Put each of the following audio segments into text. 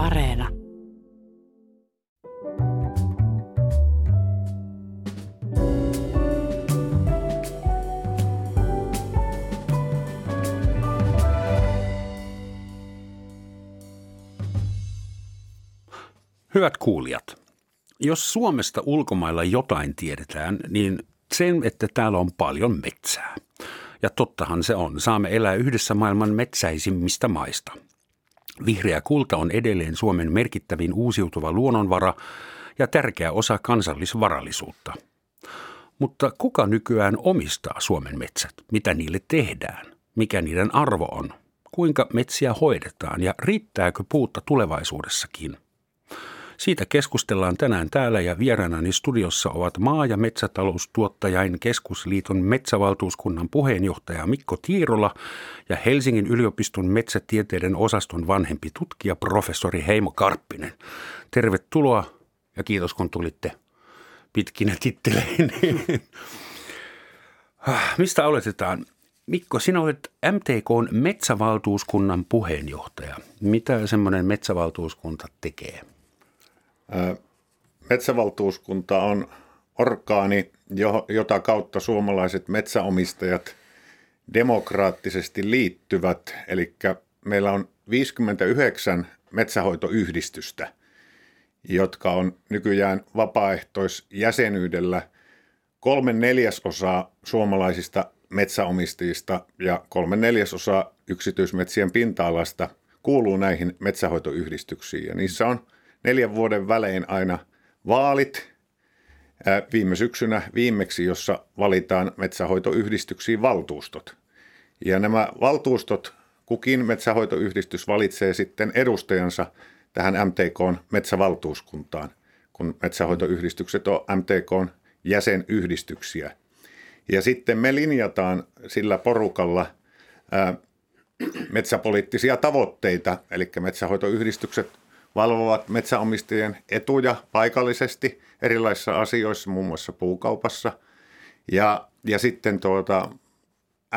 Areena. Hyvät kuulijat, jos Suomesta ulkomailla jotain tiedetään, niin sen, että täällä on paljon metsää. Ja tottahan se on. Saamme elää yhdessä maailman metsäisimmistä maista. Vihreä kulta on edelleen Suomen merkittävin uusiutuva luonnonvara ja tärkeä osa kansallisvarallisuutta. Mutta kuka nykyään omistaa Suomen metsät? Mitä niille tehdään? Mikä niiden arvo on? Kuinka metsiä hoidetaan ja riittääkö puutta tulevaisuudessakin? Siitä keskustellaan tänään täällä ja vieraanani studiossa ovat maa- ja metsätaloustuottajain keskusliiton metsävaltuuskunnan puheenjohtaja Mikko Tiirola ja Helsingin yliopiston metsätieteiden osaston vanhempi tutkija professori Heimo Karppinen. Tervetuloa ja kiitos kun tulitte pitkinä titteleihin. Mistä aloitetaan? Mikko, sinä olet MTKn metsävaltuuskunnan puheenjohtaja. Mitä semmoinen metsävaltuuskunta tekee? Metsävaltuuskunta on orkaani, jota kautta suomalaiset metsäomistajat demokraattisesti liittyvät. Eli meillä on 59 metsähoitoyhdistystä, jotka on nykyään vapaaehtoisjäsenyydellä kolme neljäsosaa suomalaisista metsäomistajista ja kolme neljäsosaa yksityismetsien pinta-alasta kuuluu näihin metsähoitoyhdistyksiin. Ja niissä on – neljän vuoden välein aina vaalit. Viime syksynä viimeksi, jossa valitaan metsähoitoyhdistyksiin valtuustot. Ja nämä valtuustot, kukin metsähoitoyhdistys valitsee sitten edustajansa tähän MTKn metsävaltuuskuntaan, kun metsähoitoyhdistykset on MTKn jäsenyhdistyksiä. Ja sitten me linjataan sillä porukalla ää, metsäpoliittisia tavoitteita, eli metsähoitoyhdistykset valvovat metsäomistajien etuja paikallisesti erilaisissa asioissa, muun muassa puukaupassa. Ja, ja sitten tuota,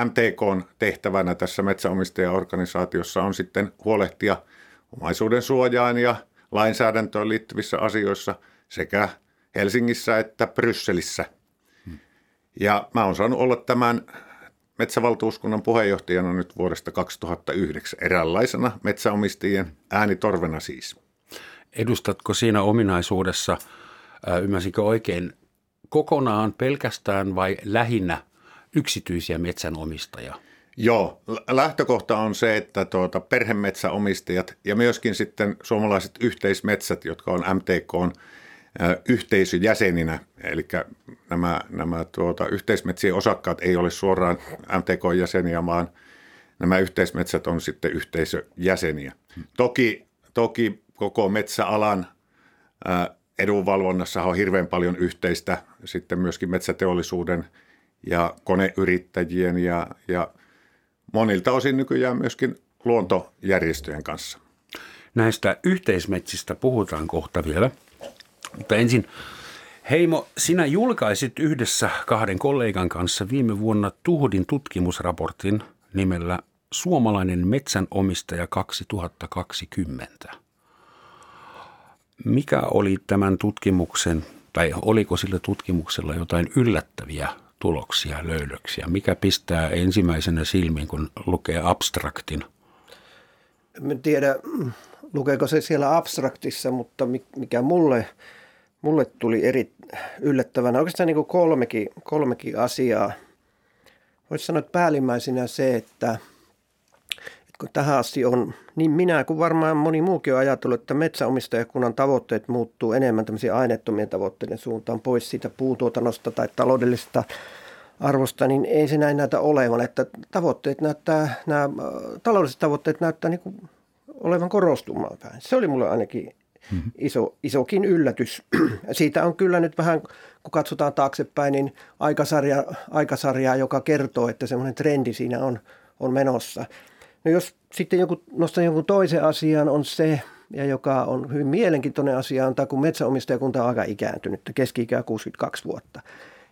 MTKn tehtävänä tässä metsäomistajaorganisaatiossa on sitten huolehtia omaisuuden suojaan ja lainsäädäntöön liittyvissä asioissa sekä Helsingissä että Brysselissä. Ja mä oon saanut olla tämän metsävaltuuskunnan puheenjohtajana nyt vuodesta 2009 eräänlaisena metsäomistajien äänitorvena siis. Edustatko siinä ominaisuudessa, ymmärsinkö oikein, kokonaan pelkästään vai lähinnä yksityisiä metsänomistajia? Joo, lähtökohta on se, että tuota, perhemetsäomistajat ja myöskin sitten suomalaiset yhteismetsät, jotka on MTK yhteisöjäseninä, eli nämä, nämä tuota, yhteismetsien osakkaat ei ole suoraan MTK-jäseniä, vaan nämä yhteismetsät on sitten yhteisöjäseniä. Toki, toki koko metsäalan edunvalvonnassa on hirveän paljon yhteistä sitten myöskin metsäteollisuuden ja koneyrittäjien ja, ja monilta osin nykyään myöskin luontojärjestöjen kanssa. Näistä yhteismetsistä puhutaan kohta vielä, mutta ensin Heimo, sinä julkaisit yhdessä kahden kollegan kanssa viime vuonna Tuhdin tutkimusraportin nimellä Suomalainen metsänomistaja 2020. Mikä oli tämän tutkimuksen, tai oliko sillä tutkimuksella jotain yllättäviä tuloksia, löydöksiä? Mikä pistää ensimmäisenä silmiin, kun lukee abstraktin? En tiedä, lukeeko se siellä abstraktissa, mutta mikä mulle, mulle tuli eri yllättävänä, oikeastaan niin kuin kolmekin, kolmekin asiaa. Voisi sanoa, että päällimmäisenä se, että – tähän asti on, niin minä kuin varmaan moni muukin on ajatellut, että metsäomistajakunnan tavoitteet muuttuu enemmän tämmöisiä aineettomien tavoitteiden suuntaan pois siitä puutuotannosta tai taloudellisesta arvosta, niin ei se näin näytä olevan, että tavoitteet näyttää, nämä taloudelliset tavoitteet näyttää niin kuin olevan korostumaan päin. Se oli mulle ainakin mm-hmm. iso, isokin yllätys. Siitä on kyllä nyt vähän, kun katsotaan taaksepäin, niin aikasarja, aikasarjaa, joka kertoo, että semmoinen trendi siinä on, on menossa. No jos sitten joku, nostan jonkun toisen asian, on se, ja joka on hyvin mielenkiintoinen asia, on tämä, kun metsäomistajakunta on aika ikääntynyt, keski-ikää 62 vuotta.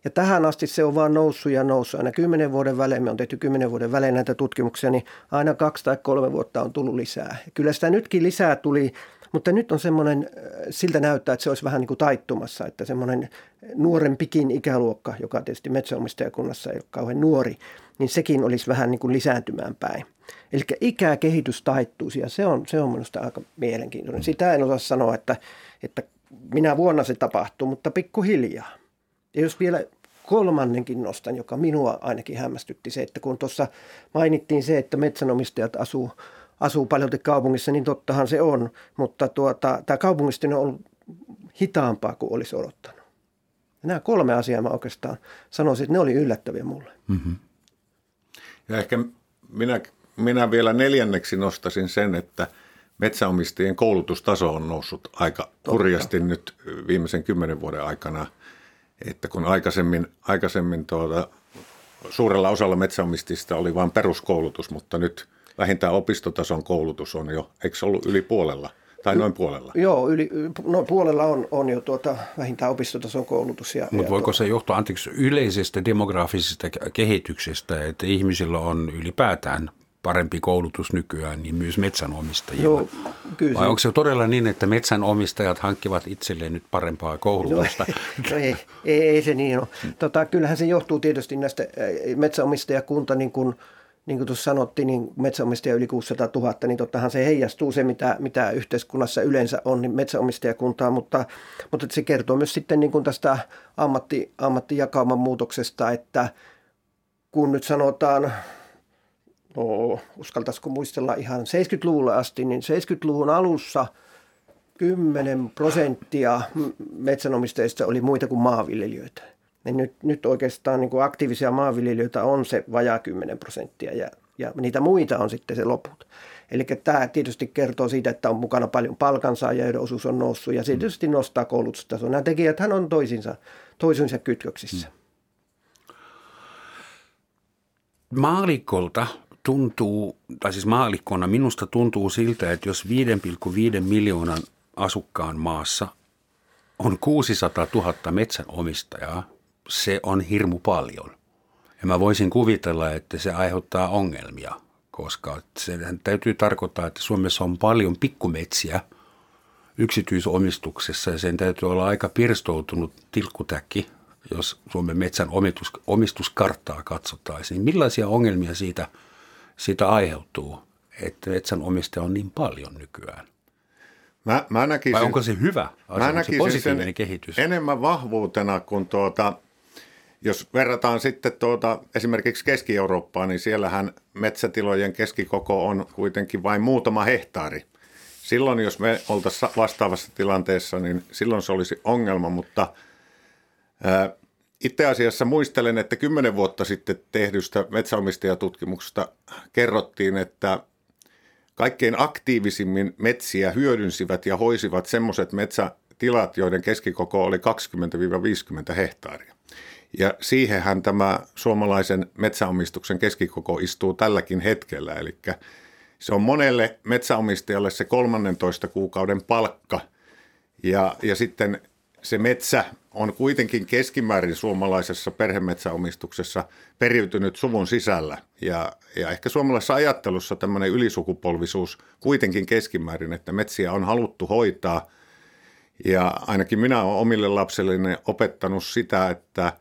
Ja tähän asti se on vaan noussut ja noussut. Aina kymmenen vuoden välein, me on tehty kymmenen vuoden välein näitä tutkimuksia, niin aina kaksi tai kolme vuotta on tullut lisää. Kyllä sitä nytkin lisää tuli Mutta nyt on semmoinen, siltä näyttää, että se olisi vähän niin kuin taittumassa, että semmoinen nuoren pikin ikäluokka, joka tietysti metsäomistajakunnassa ei ole kauhean nuori, niin sekin olisi vähän niin kuin lisääntymään päin. Eli ikäkehitys taittuisi ja se on, se on minusta aika mielenkiintoinen. Sitä en osaa sanoa, että, että minä vuonna se tapahtuu, mutta pikkuhiljaa. Ja jos vielä kolmannenkin nostan, joka minua ainakin hämmästytti se, että kun tuossa mainittiin se, että metsänomistajat asuu, asuu paljon kaupungissa, niin tottahan se on, mutta tuota, tämä kaupungistuminen on ollut hitaampaa kuin olisi odottanut. Ja nämä kolme asiaa mä oikeastaan sanoisin, että ne oli yllättäviä mulle. Mm-hmm. Ja ehkä minä, minä vielä neljänneksi nostasin sen, että metsäomistajien koulutustaso on noussut aika Totta. hurjasti nyt viimeisen kymmenen vuoden aikana – että kun aikaisemmin, aikaisemmin tuota, suurella osalla metsäomistista oli vain peruskoulutus, mutta nyt vähintään opistotason koulutus on jo, eikö se ollut yli puolella? Tai noin puolella? Joo, yli, no, puolella on, on jo tuota, vähintään opistotason koulutus. Mutta voiko tuota, se johtua anteeksi, yleisestä demografisesta kehityksestä, että ihmisillä on ylipäätään parempi koulutus nykyään, niin myös metsänomistajilla. Joo, kyllä. Vai onko se todella niin, että metsänomistajat hankkivat itselleen nyt parempaa koulutusta? No, no ei, ei, ei se niin ole. Tota, kyllähän se johtuu tietysti näistä metsäomistajakunta, niin kuin, niin kuin tuossa sanottiin, niin metsäomistaja yli 600 000, niin tottahan se heijastuu se, mitä, mitä yhteiskunnassa yleensä on, niin metsäomistajakuntaa, mutta, mutta se kertoo myös sitten niin kuin tästä ammatti, ammattijakauman muutoksesta, että kun nyt sanotaan no, uskaltaisiko muistella ihan 70-luvulle asti, niin 70-luvun alussa 10 prosenttia metsänomistajista oli muita kuin maanviljelijöitä. Ja nyt, nyt oikeastaan niin kuin aktiivisia maanviljelijöitä on se vajaa 10 prosenttia ja, ja niitä muita on sitten se loput. Eli tämä tietysti kertoo siitä, että on mukana paljon palkansaajia, joiden osuus on noussut ja se tietysti nostaa koulutustasoa. Nämä tekijät hän on toisinsa, toisinsa kytköksissä. Maalikolta tuntuu, tai siis maalikkona minusta tuntuu siltä, että jos 5,5 miljoonan asukkaan maassa on 600 000 metsänomistajaa, se on hirmu paljon. Ja mä voisin kuvitella, että se aiheuttaa ongelmia, koska se täytyy tarkoittaa, että Suomessa on paljon pikkumetsiä yksityisomistuksessa ja sen täytyy olla aika pirstoutunut tilkkutäkki, jos Suomen metsän omistus, omistuskarttaa katsottaisiin. Millaisia ongelmia siitä – siitä aiheutuu, että metsänomistaja on niin paljon nykyään? Mä, mä näkisin, Vai onko se hyvä asia, mä näkisin se positiivinen sen kehitys? enemmän vahvuutena kuin tuota, jos verrataan sitten tuota, esimerkiksi Keski-Eurooppaan, niin siellähän metsätilojen keskikoko on kuitenkin vain muutama hehtaari. Silloin, jos me oltaisiin vastaavassa tilanteessa, niin silloin se olisi ongelma, mutta ää, itse asiassa muistelen, että kymmenen vuotta sitten tehdystä metsäomistajatutkimuksesta kerrottiin, että kaikkein aktiivisimmin metsiä hyödynsivät ja hoisivat semmoiset metsätilat, joiden keskikoko oli 20-50 hehtaaria. Ja siihenhän tämä suomalaisen metsäomistuksen keskikoko istuu tälläkin hetkellä. Eli se on monelle metsäomistajalle se 13 kuukauden palkka. Ja, ja sitten se metsä on kuitenkin keskimäärin suomalaisessa perhemetsäomistuksessa periytynyt suvun sisällä. Ja, ja ehkä suomalaisessa ajattelussa tämmöinen ylisukupolvisuus kuitenkin keskimäärin, että metsiä on haluttu hoitaa. Ja ainakin minä olen omille lapsilleni opettanut sitä, että,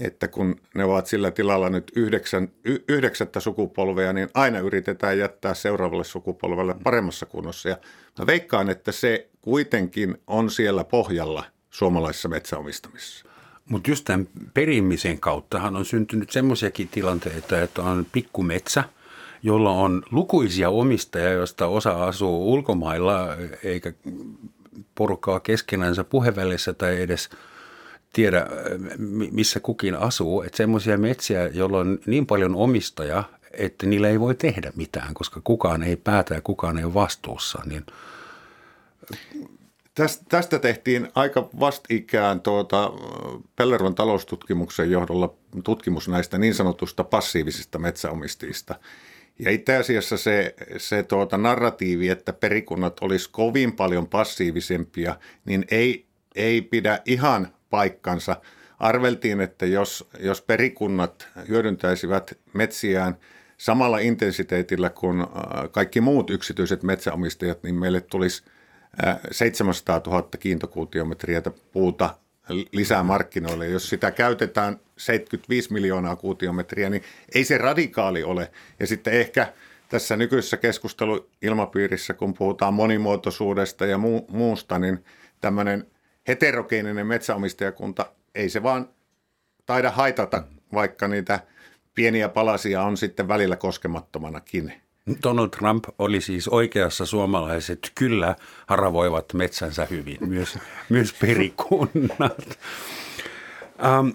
että kun ne ovat sillä tilalla nyt yhdeksän, y, yhdeksättä sukupolvea, niin aina yritetään jättää seuraavalle sukupolvelle paremmassa kunnossa. Ja mä veikkaan, että se kuitenkin on siellä pohjalla – suomalaisessa metsäomistamisessa. Mutta just tämän perimisen kauttahan on syntynyt semmoisiakin tilanteita, että on pikkumetsä, jolla on lukuisia omistajia, joista osa asuu ulkomailla eikä porukkaa keskenänsä puhevälissä tai edes tiedä, missä kukin asuu. Että semmoisia metsiä, joilla on niin paljon omistaja, että niillä ei voi tehdä mitään, koska kukaan ei päätä ja kukaan ei ole vastuussa. Niin Tästä tehtiin aika vastikään tuota, Pellervon taloustutkimuksen johdolla tutkimus näistä niin sanotusta passiivisista metsäomistajista. Ja itse asiassa se, se tuota narratiivi, että perikunnat olisi kovin paljon passiivisempia, niin ei, ei pidä ihan paikkansa. Arveltiin, että jos, jos perikunnat hyödyntäisivät metsiään samalla intensiteetillä kuin kaikki muut yksityiset metsäomistajat, niin meille tulisi – 700 000 kiintokuutiometriä puuta lisää markkinoille. Jos sitä käytetään 75 miljoonaa kuutiometriä, niin ei se radikaali ole. Ja sitten ehkä tässä nykyisessä keskusteluilmapiirissä, kun puhutaan monimuotoisuudesta ja muusta, niin tämmöinen heterogeeninen metsäomistajakunta, ei se vaan taida haitata, vaikka niitä pieniä palasia on sitten välillä koskemattomanakin. Donald Trump oli siis oikeassa suomalaiset, kyllä haravoivat metsänsä hyvin, myös, myös perikunnat. Um,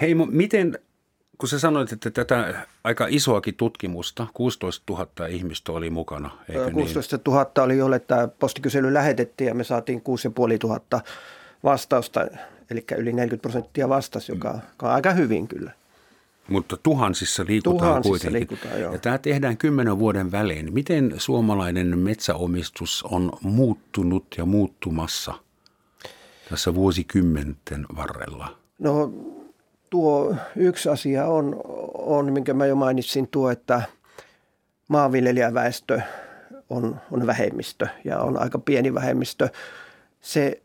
hei, miten, kun sä sanoit, että tätä aika isoakin tutkimusta, 16 000 ihmistä oli mukana, eikö 16 niin? 000 oli jolle tämä postikysely lähetettiin ja me saatiin 6500 vastausta, eli yli 40 prosenttia vastasi, joka, joka on aika hyvin kyllä. Mutta tuhansissa liikutaan tuhansissa kuitenkin. Liikutaan, joo. Ja tämä tehdään kymmenen vuoden välein. Miten suomalainen metsäomistus on muuttunut ja muuttumassa tässä vuosikymmenten varrella? No tuo yksi asia on, on minkä mä jo mainitsin, tuo, että maanviljelijäväestö on, on vähemmistö ja on aika pieni vähemmistö. Se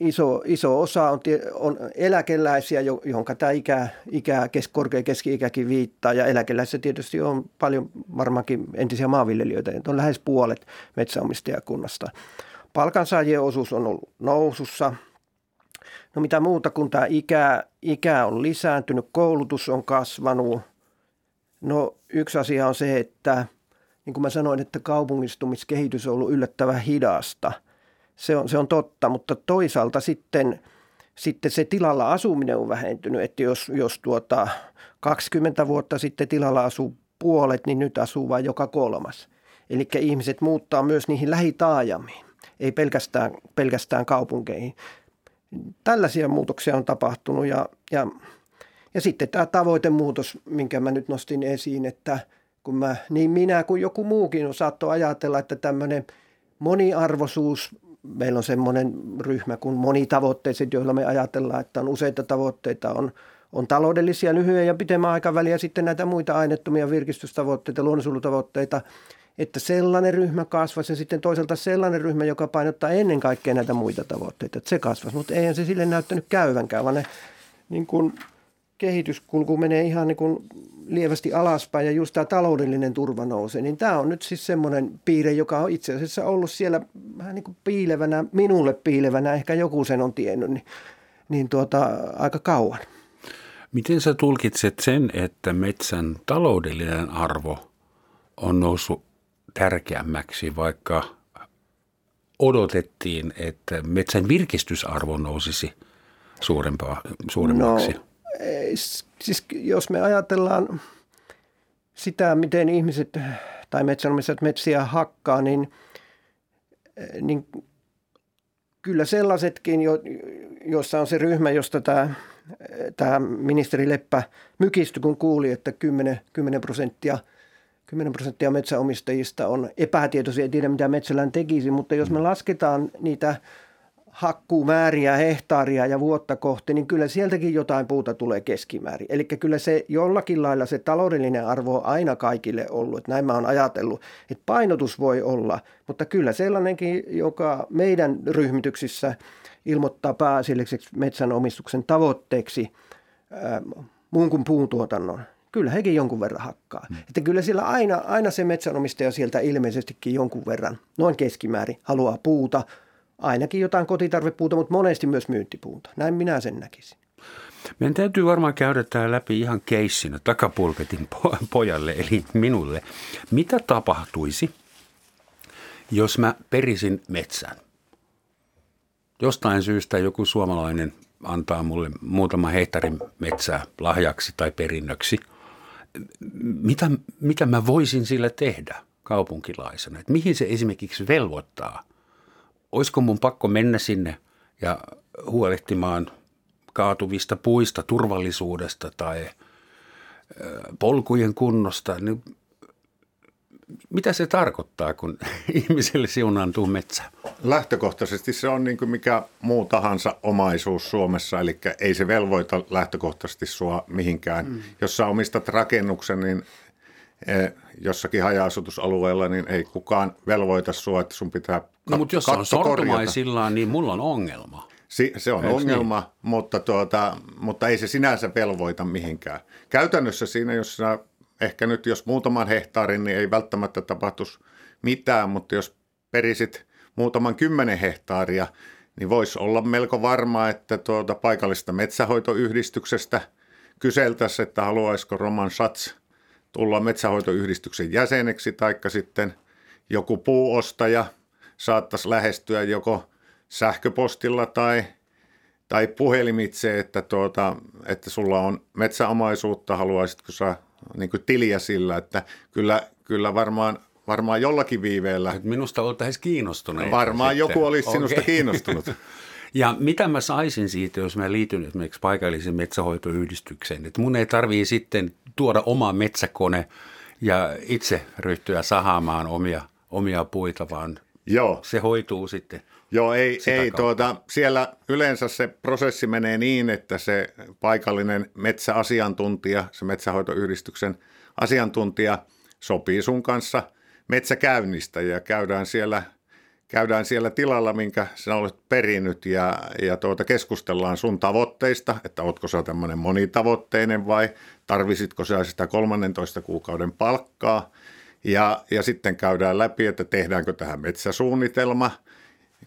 iso, iso osa on, on eläkeläisiä, johon tämä ikä, ikä kes, korkea keski-ikäkin viittaa. Ja eläkeläisissä tietysti on paljon varmaankin entisiä maanviljelijöitä, on lähes puolet metsäomistajakunnasta. Palkansaajien osuus on ollut nousussa. No mitä muuta kuin tämä ikä, ikä on lisääntynyt, koulutus on kasvanut. No yksi asia on se, että niin kuin mä sanoin, että kaupungistumiskehitys on ollut yllättävän hidasta – se on, se on totta, mutta toisaalta sitten, sitten se tilalla asuminen on vähentynyt, että jos, jos tuota 20 vuotta sitten tilalla asuu puolet, niin nyt asuu vain joka kolmas. Eli ihmiset muuttaa myös niihin lähitaajamiin, ei pelkästään, pelkästään kaupunkeihin. Tällaisia muutoksia on tapahtunut ja, ja, ja sitten tämä tavoitemuutos, minkä mä nyt nostin esiin, että kun mä, niin minä kuin joku muukin on saattoi ajatella, että tämmöinen moniarvoisuus meillä on semmoinen ryhmä kuin monitavoitteiset, joilla me ajatellaan, että on useita tavoitteita, on, on taloudellisia lyhyen ja pitemmän aikavälin ja sitten näitä muita aineettomia virkistystavoitteita, luonnonsuojelutavoitteita, että sellainen ryhmä kasvaisi ja sitten toisaalta sellainen ryhmä, joka painottaa ennen kaikkea näitä muita tavoitteita, että se kasvaisi, mutta eihän se sille näyttänyt käyvänkään, vaan ne niin kuin kehityskulku menee ihan niin kuin lievästi alaspäin ja just tämä taloudellinen turva nousee, niin tämä on nyt siis semmoinen piirre, joka on itse asiassa ollut siellä vähän niin kuin piilevänä, minulle piilevänä, ehkä joku sen on tiennyt, niin, niin tuota, aika kauan. Miten sä tulkitset sen, että metsän taloudellinen arvo on noussut tärkeämmäksi, vaikka odotettiin, että metsän virkistysarvo nousisi suurempaa, suuremmaksi? No, siis jos me ajatellaan sitä, miten ihmiset tai metsänomistajat metsiä hakkaa, niin, niin kyllä sellaisetkin, jo, joissa on se ryhmä, josta tämä, tämä ministeri Leppä mykistyi, kun kuuli, että 10, 10 prosenttia 10 prosenttia metsäomistajista on epätietoisia, ei tiedä mitä metsällään tekisi, mutta jos me lasketaan niitä hakkuumääriä, hehtaaria ja vuotta kohti, niin kyllä sieltäkin jotain puuta tulee keskimäärin. Eli kyllä se jollakin lailla se taloudellinen arvo on aina kaikille ollut. Että näin mä oon ajatellut, että painotus voi olla, mutta kyllä sellainenkin, joka meidän ryhmityksissä ilmoittaa pääasialliseksi metsänomistuksen tavoitteeksi ää, muun kuin puuntuotannon, kyllä hekin jonkun verran hakkaa. Hmm. Että kyllä siellä aina, aina se metsänomistaja sieltä ilmeisestikin jonkun verran, noin keskimäärin, haluaa puuta – ainakin jotain kotitarvepuuta, mutta monesti myös myyntipuuta. Näin minä sen näkisin. Meidän täytyy varmaan käydä tämä läpi ihan keissinä takapulpetin pojalle, eli minulle. Mitä tapahtuisi, jos mä perisin metsän? Jostain syystä joku suomalainen antaa mulle muutama hehtaarin metsää lahjaksi tai perinnöksi. Mitä, mitä mä voisin sillä tehdä kaupunkilaisena? Et mihin se esimerkiksi velvoittaa – olisiko mun pakko mennä sinne ja huolehtimaan kaatuvista puista, turvallisuudesta tai polkujen kunnosta, niin mitä se tarkoittaa, kun ihmiselle siunaantuu metsä? Lähtökohtaisesti se on niin kuin mikä muu tahansa omaisuus Suomessa, eli ei se velvoita lähtökohtaisesti sua mihinkään. Mm. Jos sä omistat rakennuksen, niin eh, jossakin haja-asutusalueella, niin ei kukaan velvoita sinua, että sun pitää kat- No, mutta jos se on sortumaisillaan, niin mulla on ongelma. Si- se on Eiks ongelma, niin? mutta, tuota, mutta ei se sinänsä velvoita mihinkään. Käytännössä siinä, jos sä, ehkä nyt jos muutaman hehtaarin, niin ei välttämättä tapahtuisi mitään, mutta jos perisit muutaman kymmenen hehtaaria, niin voisi olla melko varmaa, että tuota paikallista metsähoitoyhdistyksestä kyseltäisiin, että haluaisiko Roman Schatz tulla metsähoitoyhdistyksen jäseneksi, taikka sitten joku puuostaja saattaisi lähestyä joko sähköpostilla tai, tai puhelimitse, että, tuota, että sulla on metsäomaisuutta, haluaisitko sä niin tiliä sillä, että kyllä, kyllä varmaan, varmaan jollakin viiveellä, minusta oltaisiin kiinnostuneita. varmaan sitten. joku olisi sinusta kiinnostunut. Ja mitä mä saisin siitä, jos mä liityn esimerkiksi paikallisen metsähoitoyhdistykseen? Että mun ei tarvii sitten tuoda oma metsäkone ja itse ryhtyä sahaamaan omia, omia puita, vaan Joo, se hoituu sitten. Joo, ei, sitä ei kautta. tuota, siellä yleensä se prosessi menee niin, että se paikallinen metsäasiantuntija, se metsähoitoyhdistyksen asiantuntija sopii sun kanssa metsäkäynnistä ja käydään siellä, käydään siellä tilalla, minkä sinä olet perinyt ja, ja tuota, keskustellaan sun tavoitteista, että ootko sä tämmöinen monitavoitteinen vai tarvisitko sä sitä 13 kuukauden palkkaa ja, ja sitten käydään läpi, että tehdäänkö tähän metsäsuunnitelma –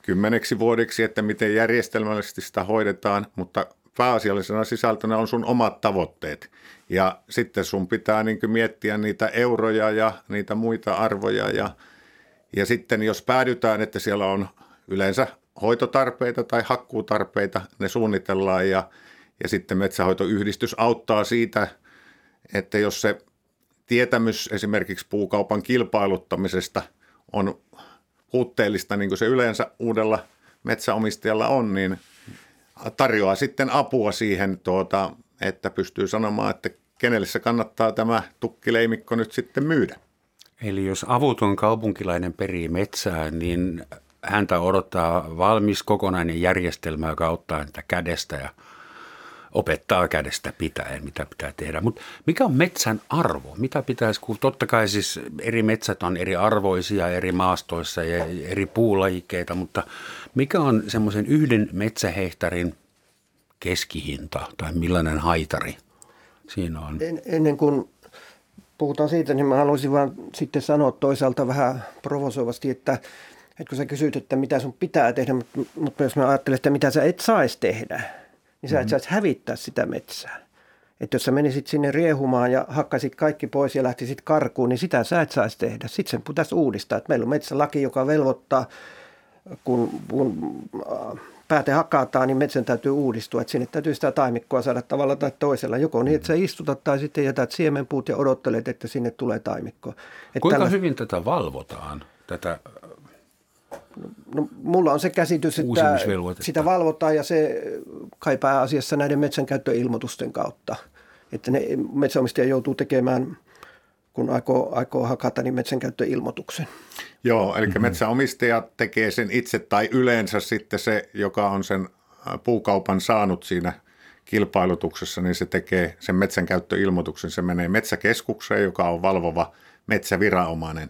kymmeneksi vuodeksi, että miten järjestelmällisesti sitä hoidetaan, mutta pääasiallisena sisältönä on sun omat tavoitteet. Ja sitten sun pitää niin miettiä niitä euroja ja niitä muita arvoja. Ja, ja sitten jos päädytään, että siellä on yleensä hoitotarpeita tai hakkuutarpeita, ne suunnitellaan ja, ja sitten metsähoitoyhdistys auttaa siitä, että jos se tietämys esimerkiksi puukaupan kilpailuttamisesta on puutteellista, niin kuin se yleensä uudella metsäomistajalla on, niin tarjoaa sitten apua siihen, tuota, että pystyy sanomaan, että kenelle se kannattaa tämä tukkileimikko nyt sitten myydä. Eli jos avuton kaupunkilainen perii metsää, niin häntä odottaa valmis kokonainen järjestelmä, joka auttaa häntä kädestä ja opettaa kädestä pitäen, mitä pitää tehdä. Mutta mikä on metsän arvo? Mitä pitäisi, kun totta kai siis eri metsät on eri arvoisia eri maastoissa ja eri puulajikkeita, mutta mikä on semmoisen yhden metsähehtarin keskihinta tai millainen haitari siinä on? En, ennen kuin puhutaan siitä, niin mä haluaisin vaan sitten sanoa toisaalta vähän provosoivasti, että, että kun sä kysyt, että mitä sun pitää tehdä, mutta, mutta jos mä ajattelen, että mitä sä et saisi tehdä, niin sä et saisi hävittää sitä metsää. Että jos sä menisit sinne riehumaan ja hakkasit kaikki pois ja lähtisit karkuun, niin sitä sä et saisi tehdä. Sitten sen pitäisi uudistaa. Että meillä on metsälaki, joka velvoittaa, kun, kun äh, pääte hakataan, niin metsän täytyy uudistua. Että sinne täytyy sitä taimikkoa saada tavalla tai toisella. Joko niin, että sä istutat tai sitten jätät siemenpuut ja odottelet, että sinne tulee taimikko. Että Kuinka tällä- hyvin tätä valvotaan, tätä No, mulla on se käsitys, että sitä valvotaan ja se kai pääasiassa näiden metsänkäyttöilmoitusten kautta. Että ne metsäomistaja joutuu tekemään, kun aikoo, aikoo hakata, niin metsänkäyttöilmoituksen. Joo, eli mm-hmm. metsäomistaja tekee sen itse tai yleensä sitten se, joka on sen ä, puukaupan saanut siinä kilpailutuksessa, niin se tekee sen metsänkäyttöilmoituksen. Se menee metsäkeskukseen, joka on valvova metsäviranomainen.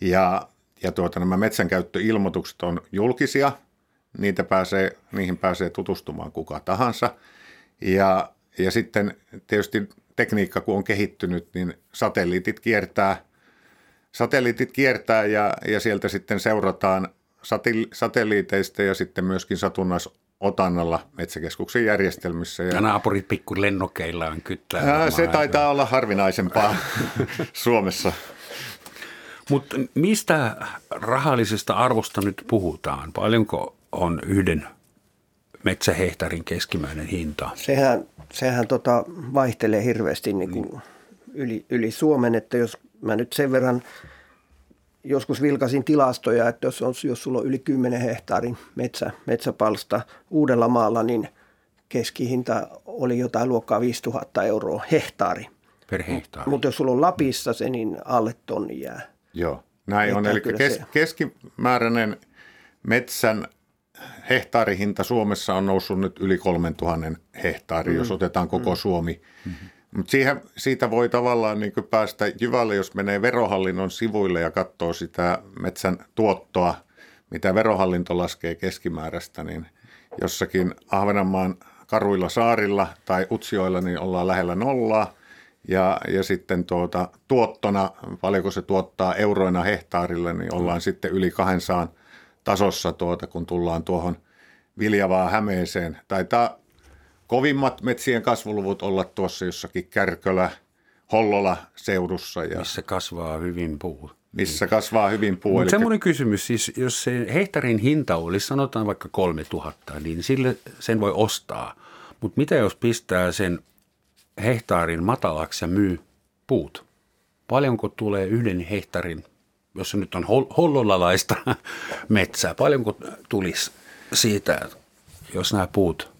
Ja, ja tuota, nämä metsänkäyttöilmoitukset on julkisia, niitä pääsee, niihin pääsee tutustumaan kuka tahansa. Ja, ja sitten tietysti tekniikka, kun on kehittynyt, niin satelliitit kiertää, satelliitit kiertää ja, ja sieltä sitten seurataan satelliiteista ja sitten myöskin satunnaisotannalla metsäkeskuksen järjestelmissä. ja naapurit pikku lennokeillaan kyttää. Ää, se taitaa olla harvinaisempaa Suomessa. Mutta mistä rahallisesta arvosta nyt puhutaan? Paljonko on yhden metsähehtaarin keskimmäinen hinta? Sehän, sehän tota vaihtelee hirveästi niin kuin yli, yli Suomen, että jos mä nyt sen verran joskus vilkasin tilastoja, että jos, on, jos sulla on yli 10 hehtaarin metsä, metsäpalsta uudella maalla, niin keskihinta oli jotain luokkaa 5000 euroa hehtaari. per hehtaari. Mutta jos sulla on Lapissa se, niin alle tonni jää. Joo, näin on. Eli kes, keskimääräinen metsän hehtaarihinta Suomessa on noussut nyt yli 3000 hehtaari, mm. jos otetaan koko mm. Suomi. Mm-hmm. Mutta siitä voi tavallaan niin päästä jyvälle, jos menee verohallinnon sivuille ja katsoo sitä metsän tuottoa, mitä verohallinto laskee keskimääräistä, niin jossakin Ahvenanmaan karuilla saarilla tai Utsioilla niin ollaan lähellä nollaa. Ja, ja sitten tuota, tuottona, paljonko se tuottaa euroina hehtaarille, niin ollaan mm. sitten yli 200 tasossa, tuota, kun tullaan tuohon Viljavaa Hämeeseen. Taitaa kovimmat metsien kasvuluvut olla tuossa jossakin Kärkölä, Hollola seudussa. Ja missä kasvaa hyvin puu. Missä kasvaa hyvin puu. Mutta semmoinen kysymys, siis jos se hehtaarin hinta olisi, sanotaan vaikka 3000, niin sille sen voi ostaa. Mutta mitä jos pistää sen hehtaarin matalaksi ja myy puut? Paljonko tulee yhden hehtaarin, jos se nyt on hollolalaista metsää, paljonko tulisi siitä, jos nämä puut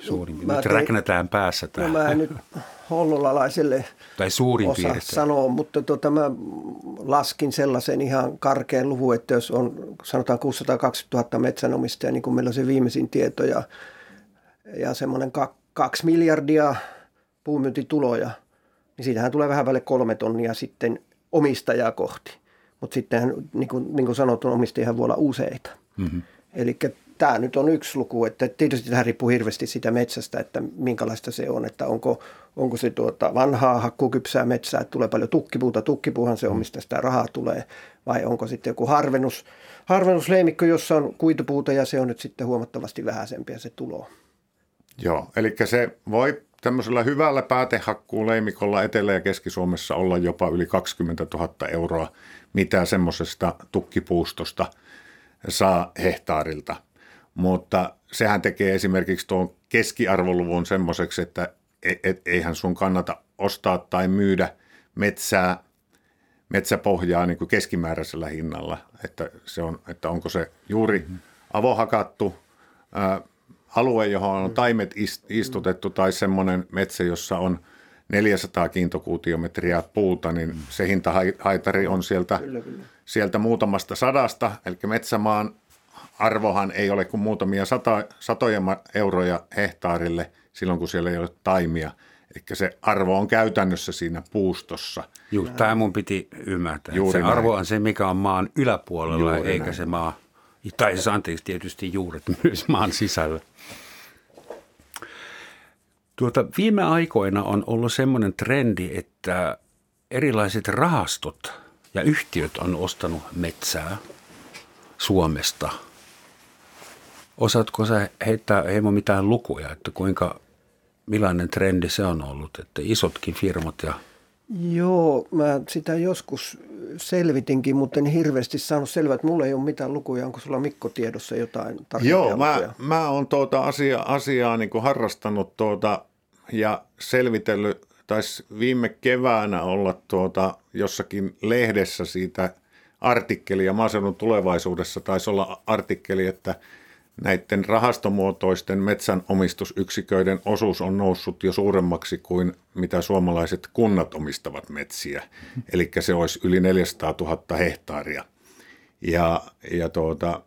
suurin piirtein. Nyt räknätään päässä tämä. No mä nyt hollolalaiselle tai suurin osaa sanoa, mutta tota, mä laskin sellaisen ihan karkean luvun, että jos on sanotaan 620 000 metsänomistajaa, niin kuin meillä on se viimeisin tieto, ja, ja semmoinen kaksi miljardia puumyyntituloja, niin siitähän tulee vähän välle kolme tonnia sitten omistajaa kohti. Mutta sitten niin kuin, niin kuin sanottu, omistajia voi olla useita. Mm-hmm. Eli tämä nyt on yksi luku, että tietysti tämä riippuu hirveästi sitä metsästä, että minkälaista se on, että onko, onko se tuota vanhaa hakkukypsää metsää, että tulee paljon tukkipuuta, tukkipuuhan se on, mistä sitä rahaa tulee, vai onko sitten joku harvennus, harvennusleimikko, jossa on kuitupuuta ja se on nyt sitten huomattavasti vähäisempiä se tulo. Joo, eli se voi tämmöisellä hyvällä päätehakkuuleimikolla Etelä- ja Keski-Suomessa olla jopa yli 20 000 euroa, mitä semmoisesta tukkipuustosta saa hehtaarilta – mutta sehän tekee esimerkiksi tuon keskiarvoluvun semmoiseksi, että et, et, eihän sun kannata ostaa tai myydä metsää, metsäpohjaa niin kuin keskimääräisellä hinnalla. Että, se on, että onko se juuri avohakattu alue, johon on taimet istutettu, tai semmoinen metsä, jossa on 400 kiintokuutiometriä puuta, niin se hintahaitari on sieltä, kyllä, kyllä. sieltä muutamasta sadasta, eli metsämaan arvohan ei ole kuin muutamia sata, satoja euroja hehtaarille silloin, kun siellä ei ole taimia. Eli se arvo on käytännössä siinä puustossa. Joo, tämä mun piti ymmärtää. Juuri se näin. arvo on se, mikä on maan yläpuolella, Juuri eikä näin. se maa, tai se anteeksi tietysti juuret myös maan sisällä. Tuota, viime aikoina on ollut semmoinen trendi, että erilaiset rahastot ja yhtiöt on ostanut metsää Suomesta – Osaatko sä heittää Heimo mitään lukuja, että kuinka, millainen trendi se on ollut, että isotkin firmat ja Joo, mä sitä joskus selvitinkin, mutta en hirveästi saanut selvää, että mulla ei ole mitään lukuja. Onko sulla Mikko tiedossa jotain Joo, mä, mä oon tuota asia, asiaa niin kuin harrastanut tuota ja selvitellyt, taisi viime keväänä olla tuota jossakin lehdessä siitä artikkeli ja maaseudun tulevaisuudessa taisi olla artikkeli, että näiden rahastomuotoisten metsänomistusyksiköiden osuus on noussut jo suuremmaksi kuin mitä suomalaiset kunnat omistavat metsiä. Eli se olisi yli 400 000 hehtaaria. Ja, ja tuota,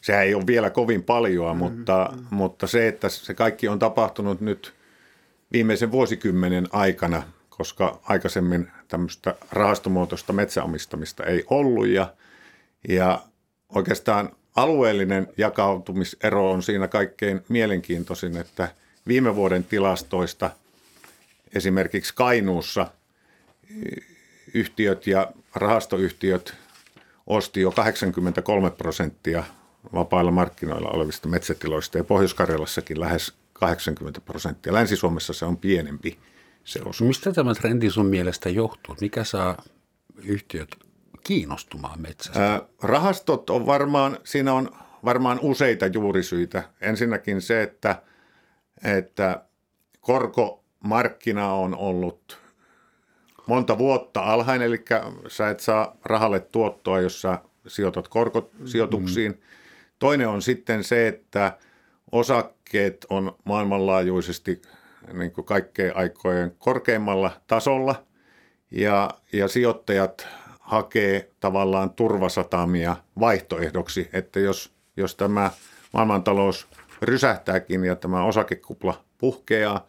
sehän ei ole vielä kovin paljon, mutta, mutta se, että se kaikki on tapahtunut nyt viimeisen vuosikymmenen aikana, koska aikaisemmin tämmöistä rahastomuotoista metsäomistamista ei ollut ja, ja oikeastaan alueellinen jakautumisero on siinä kaikkein mielenkiintoisin, että viime vuoden tilastoista esimerkiksi Kainuussa yhtiöt ja rahastoyhtiöt osti jo 83 prosenttia vapailla markkinoilla olevista metsätiloista ja Pohjois-Karjalassakin lähes 80 prosenttia. Länsi-Suomessa se on pienempi se osuus. Mistä tämä trendi sun mielestä johtuu? Mikä saa yhtiöt kiinnostumaan metsästä? Ää, rahastot on varmaan, siinä on varmaan useita juurisyitä. Ensinnäkin se, että, että korkomarkkina on ollut monta vuotta alhainen, eli sä et saa rahalle tuottoa, jos sä sijoitat korkosijoituksiin. Mm-hmm. Toinen on sitten se, että osakkeet on maailmanlaajuisesti niin kuin kaikkein aikojen korkeimmalla tasolla ja, ja sijoittajat hakee tavallaan turvasatamia vaihtoehdoksi, että jos, jos tämä maailmantalous rysähtääkin ja tämä osakekupla puhkeaa,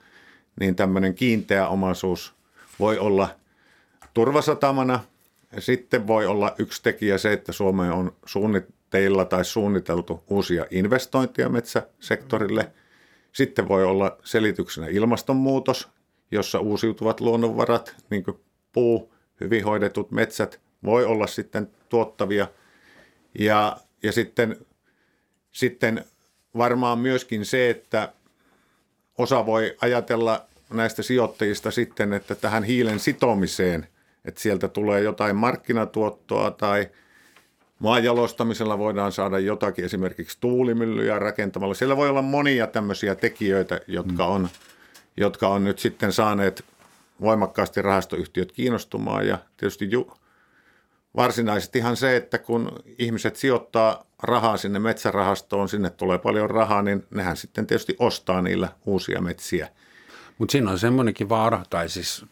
niin tämmöinen kiinteä omaisuus voi olla turvasatamana. Sitten voi olla yksi tekijä se, että Suomeen on suunnitteilla tai suunniteltu uusia investointeja metsäsektorille. Sitten voi olla selityksenä ilmastonmuutos, jossa uusiutuvat luonnonvarat, niin kuin puu, hyvin hoidetut metsät, voi olla sitten tuottavia. Ja, ja sitten, sitten varmaan myöskin se, että osa voi ajatella näistä sijoittajista sitten, että tähän hiilen sitomiseen, että sieltä tulee jotain markkinatuottoa tai maajalostamisella voidaan saada jotakin, esimerkiksi tuulimyllyjä rakentamalla. Siellä voi olla monia tämmöisiä tekijöitä, jotka on, jotka on nyt sitten saaneet voimakkaasti rahastoyhtiöt kiinnostumaan ja tietysti ju, varsinaisesti ihan se, että kun ihmiset sijoittaa rahaa sinne metsärahastoon, sinne tulee paljon rahaa, niin nehän sitten tietysti ostaa niillä uusia metsiä. Mutta siinä on semmoinenkin vaara, tai siis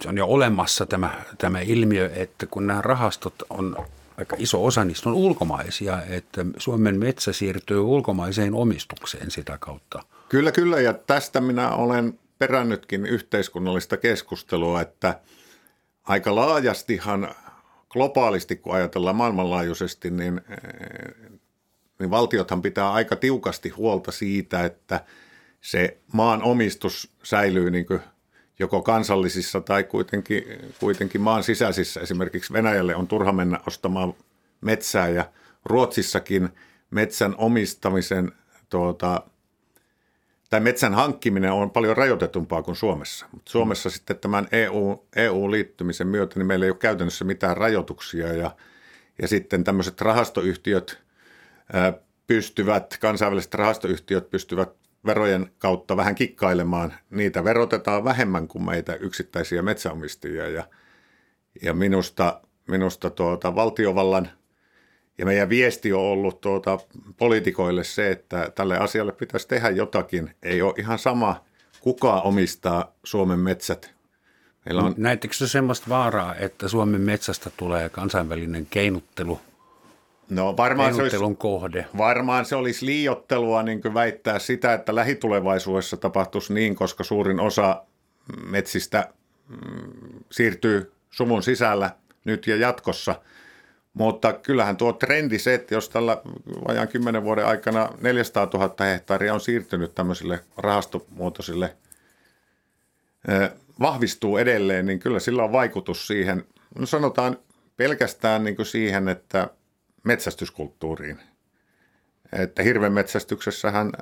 se on jo olemassa tämä, tämä ilmiö, että kun nämä rahastot on aika iso osa niistä on ulkomaisia, että Suomen metsä siirtyy ulkomaiseen omistukseen sitä kautta. Kyllä, kyllä, ja tästä minä olen perännytkin yhteiskunnallista keskustelua, että aika laajastihan globaalisti, kun ajatellaan maailmanlaajuisesti, niin, niin valtiothan pitää aika tiukasti huolta siitä, että se maan omistus säilyy niin kuin joko kansallisissa tai kuitenkin, kuitenkin maan sisäisissä. Esimerkiksi Venäjälle on turha mennä ostamaan metsää ja Ruotsissakin metsän omistamisen tuota, tai metsän hankkiminen on paljon rajoitetumpaa kuin Suomessa. Mutta Suomessa mm. sitten tämän EU, EU-liittymisen myötä niin meillä ei ole käytännössä mitään rajoituksia ja, ja sitten tämmöiset rahastoyhtiöt ää, pystyvät, kansainväliset rahastoyhtiöt pystyvät verojen kautta vähän kikkailemaan. Niitä verotetaan vähemmän kuin meitä yksittäisiä metsäomistajia ja, ja minusta, minusta tuota, valtiovallan – ja meidän viesti on ollut tuota, poliitikoille se, että tälle asialle pitäisi tehdä jotakin. Ei ole ihan sama, kuka omistaa Suomen metsät. Meillä on... Näettekö se sellaista vaaraa, että Suomen metsästä tulee kansainvälinen keinuttelu No varmaan se, olisi, kohde. varmaan se olisi liiottelua niin väittää sitä, että lähitulevaisuudessa tapahtuisi niin, koska suurin osa metsistä mm, siirtyy suvun sisällä nyt ja jatkossa – mutta kyllähän tuo trendi se, että jos tällä vajaan kymmenen vuoden aikana 400 000 hehtaaria on siirtynyt tämmöisille rahastomuotoisille, vahvistuu edelleen, niin kyllä sillä on vaikutus siihen, no sanotaan pelkästään niin kuin siihen, että metsästyskulttuuriin. Että hirvenmetsästyksessähän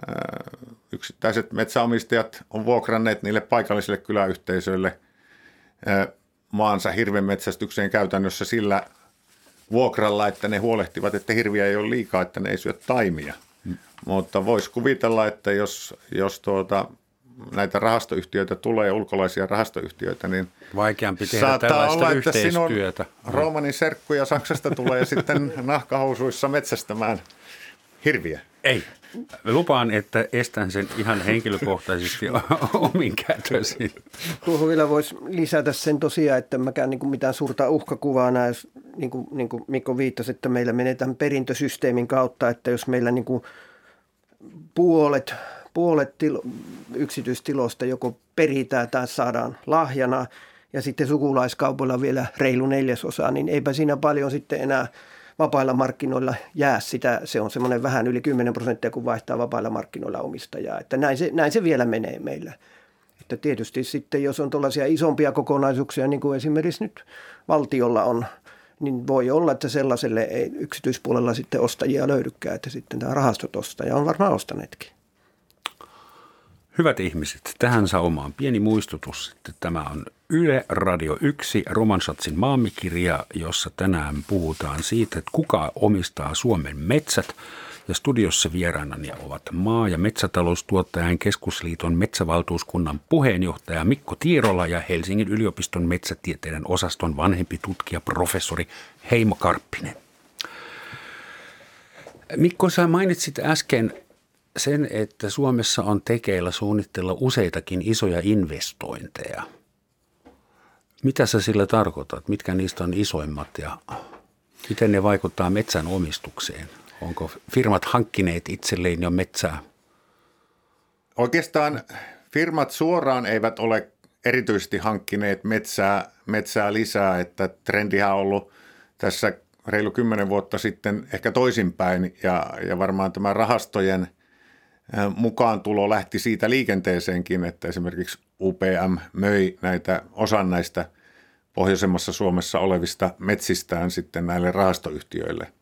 yksittäiset metsäomistajat on vuokranneet niille paikallisille kyläyhteisöille maansa hirvenmetsästykseen käytännössä sillä vuokralla, että ne huolehtivat, että hirviä ei ole liikaa, että ne ei syö taimia. Mm. Mutta voisi kuvitella, että jos, jos tuota, näitä rahastoyhtiöitä tulee, ulkolaisia rahastoyhtiöitä, niin Vaikeampi tehdä saattaa olla, että sinun Roomanin serkkuja Saksasta tulee sitten nahkahousuissa metsästämään hirviä. Ei. Lupaan, että estän sen ihan henkilökohtaisesti omin kätösin. Tuohon vielä voisi lisätä sen tosiaan, että mäkään niin kuin mitään suurta uhkakuvaa näe, niin kuin, niin kuin Mikko viittasi, että meillä menee tämän perintösysteemin kautta, että jos meillä niin kuin puolet, puolet tilo, yksityistilosta joko peritään tai saadaan lahjana ja sitten sukulaiskaupoilla vielä reilu neljäsosa, niin eipä siinä paljon sitten enää – vapailla markkinoilla jää sitä, se on semmoinen vähän yli 10 prosenttia, kun vaihtaa vapailla markkinoilla omistajaa. Että näin se, näin se vielä menee meillä. Että tietysti sitten, jos on tällaisia isompia kokonaisuuksia, niin kuin esimerkiksi nyt valtiolla on, niin voi olla, että sellaiselle ei yksityispuolella sitten ostajia löydykään, että sitten tämä rahastot ostaa ja on varmaan ostaneetkin. Hyvät ihmiset, tähän saumaan pieni muistutus, että tämä on Yle Radio 1 Romansatsin maamikirja, jossa tänään puhutaan siitä, että kuka omistaa Suomen metsät. Ja studiossa vieraanani ovat maa- ja metsätaloustuottajan keskusliiton metsävaltuuskunnan puheenjohtaja Mikko Tiirola ja Helsingin yliopiston metsätieteiden osaston vanhempi tutkija professori Heimo Karppinen. Mikko, sä mainitsit äsken sen, että Suomessa on tekeillä suunnitella useitakin isoja investointeja. Mitä sä sillä tarkoitat? Mitkä niistä on isoimmat ja miten ne vaikuttaa metsän omistukseen? Onko firmat hankkineet itselleen jo metsää? Oikeastaan firmat suoraan eivät ole erityisesti hankkineet metsää, metsää lisää, että trendihän on ollut tässä reilu kymmenen vuotta sitten ehkä toisinpäin ja, ja varmaan tämä rahastojen mukaan tulo lähti siitä liikenteeseenkin, että esimerkiksi UPM möi näitä osan näistä pohjoisemmassa Suomessa olevista metsistään sitten näille rahastoyhtiöille –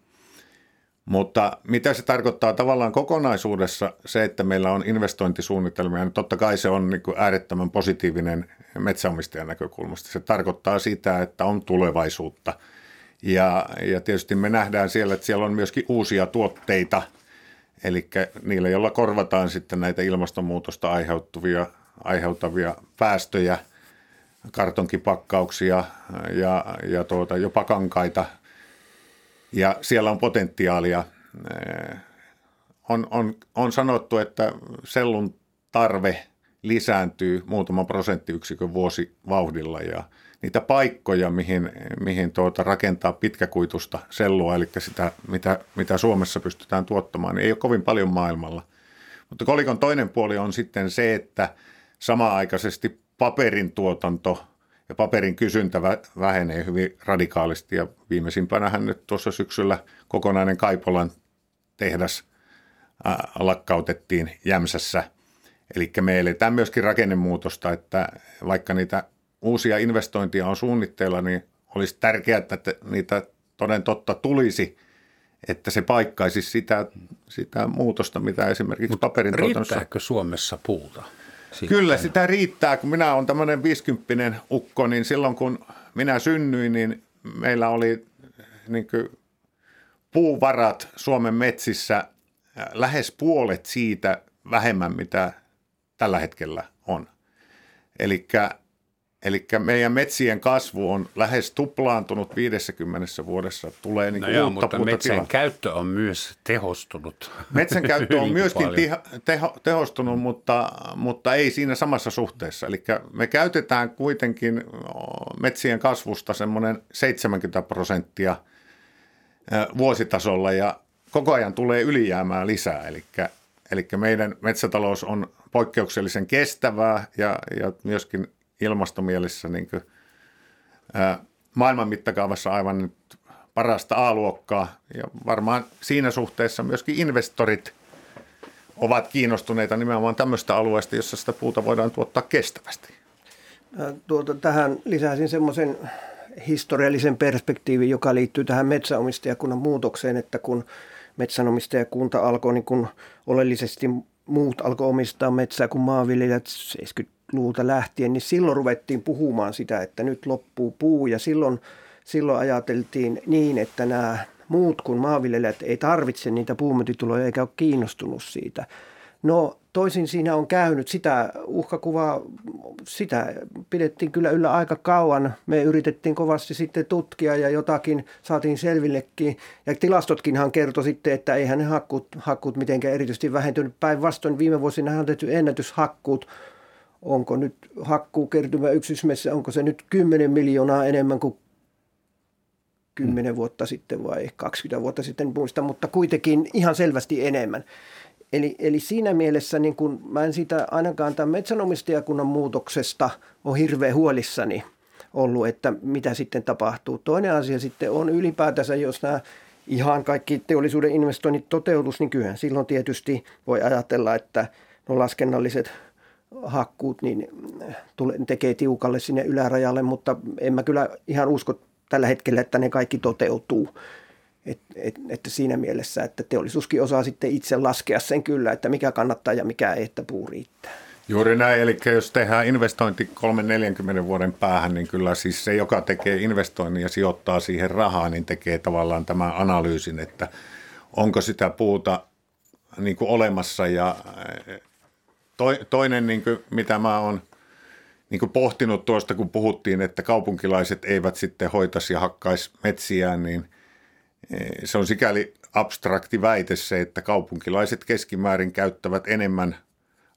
mutta mitä se tarkoittaa tavallaan kokonaisuudessa, se, että meillä on investointisuunnitelmia, niin totta kai se on niin kuin äärettömän positiivinen metsäomistajan näkökulmasta. Se tarkoittaa sitä, että on tulevaisuutta. Ja, ja tietysti me nähdään siellä, että siellä on myöskin uusia tuotteita, eli niillä, joilla korvataan sitten näitä ilmastonmuutosta aiheutuvia, aiheuttavia päästöjä, kartonkipakkauksia ja, ja tuota, jopa kankaita – ja siellä on potentiaalia. On, on, on sanottu, että sellun tarve lisääntyy muutaman prosenttiyksikön vuosivauhdilla ja niitä paikkoja, mihin, mihin tuota rakentaa pitkäkuitusta sellua, eli sitä, mitä, mitä Suomessa pystytään tuottamaan, niin ei ole kovin paljon maailmalla. Mutta kolikon toinen puoli on sitten se, että samaaikaisesti paperin tuotanto ja paperin kysyntä vähenee hyvin radikaalisti ja viimeisimpänähän nyt tuossa syksyllä kokonainen Kaipolan tehdas lakkautettiin Jämsässä. Eli me eletään myöskin rakennemuutosta, että vaikka niitä uusia investointia on suunnitteilla, niin olisi tärkeää, että niitä toden totta tulisi, että se paikkaisi sitä, sitä muutosta, mitä esimerkiksi Mut paperin tuotannossa... Riittääkö Suomessa puuta? Sitten. Kyllä sitä riittää, kun minä olen tämmöinen 50 ukko, niin silloin kun minä synnyin, niin meillä oli niin puuvarat Suomen metsissä lähes puolet siitä vähemmän, mitä tällä hetkellä on. Eli Eli meidän metsien kasvu on lähes tuplaantunut 50 vuodessa. Tulee niin no joo, mutta metsän tilaa. käyttö on myös tehostunut. Metsän käyttö on myöskin teho, tehostunut, mutta, mutta ei siinä samassa suhteessa. Eli me käytetään kuitenkin metsien kasvusta semmoinen 70 prosenttia vuositasolla ja koko ajan tulee ylijäämää lisää. Eli, eli meidän metsätalous on poikkeuksellisen kestävää ja, ja myöskin ilmastomielessä niin kuin, ää, maailman mittakaavassa aivan nyt parasta A-luokkaa. Ja varmaan siinä suhteessa myöskin investorit ovat kiinnostuneita nimenomaan tämmöistä alueesta, jossa sitä puuta voidaan tuottaa kestävästi. Tuota, tähän lisäisin semmoisen historiallisen perspektiivin, joka liittyy tähän metsäomistajakunnan muutokseen, että kun metsänomistajakunta alkoi niin kun oleellisesti muut alkoi omistaa metsää kuin maanviljelijät 70 luvulta lähtien, niin silloin ruvettiin puhumaan sitä, että nyt loppuu puu ja silloin, silloin ajateltiin niin, että nämä muut kuin maanviljelijät ei tarvitse niitä puumyyntituloja eikä ole kiinnostunut siitä. No toisin siinä on käynyt. Sitä uhkakuvaa, sitä pidettiin kyllä yllä aika kauan. Me yritettiin kovasti sitten tutkia ja jotakin saatiin selvillekin. Ja tilastotkinhan kertoi sitten, että eihän ne hakkuut, hakkuut mitenkään erityisesti vähentynyt. Päinvastoin viime vuosina on tehty ennätyshakkuut onko nyt hakkuukertymä yksismessä, onko se nyt 10 miljoonaa enemmän kuin 10 vuotta sitten vai 20 vuotta sitten, muista, mutta kuitenkin ihan selvästi enemmän. Eli, eli siinä mielessä niin kun mä en sitä ainakaan tämän metsänomistajakunnan muutoksesta ole hirveän huolissani ollut, että mitä sitten tapahtuu. Toinen asia sitten on ylipäätänsä, jos nämä ihan kaikki teollisuuden investoinnit toteutus, niin kyllähän silloin tietysti voi ajatella, että no laskennalliset hakkuut, niin tule, tekee tiukalle sinne ylärajalle, mutta en mä kyllä ihan usko tällä hetkellä, että ne kaikki toteutuu. Et, et, että siinä mielessä, että teollisuuskin osaa sitten itse laskea sen kyllä, että mikä kannattaa ja mikä ei, että puu riittää. Juuri näin, eli jos tehdään investointi 3-40 vuoden päähän, niin kyllä siis se, joka tekee investoinnin ja sijoittaa siihen rahaa, niin tekee tavallaan tämän analyysin, että onko sitä puuta niin kuin olemassa ja toinen, niin kuin, mitä mä oon niin kuin pohtinut tuosta, kun puhuttiin, että kaupunkilaiset eivät sitten hoitaisi ja hakkaisi metsiään, niin eh, se on sikäli abstrakti väite se, että kaupunkilaiset keskimäärin käyttävät enemmän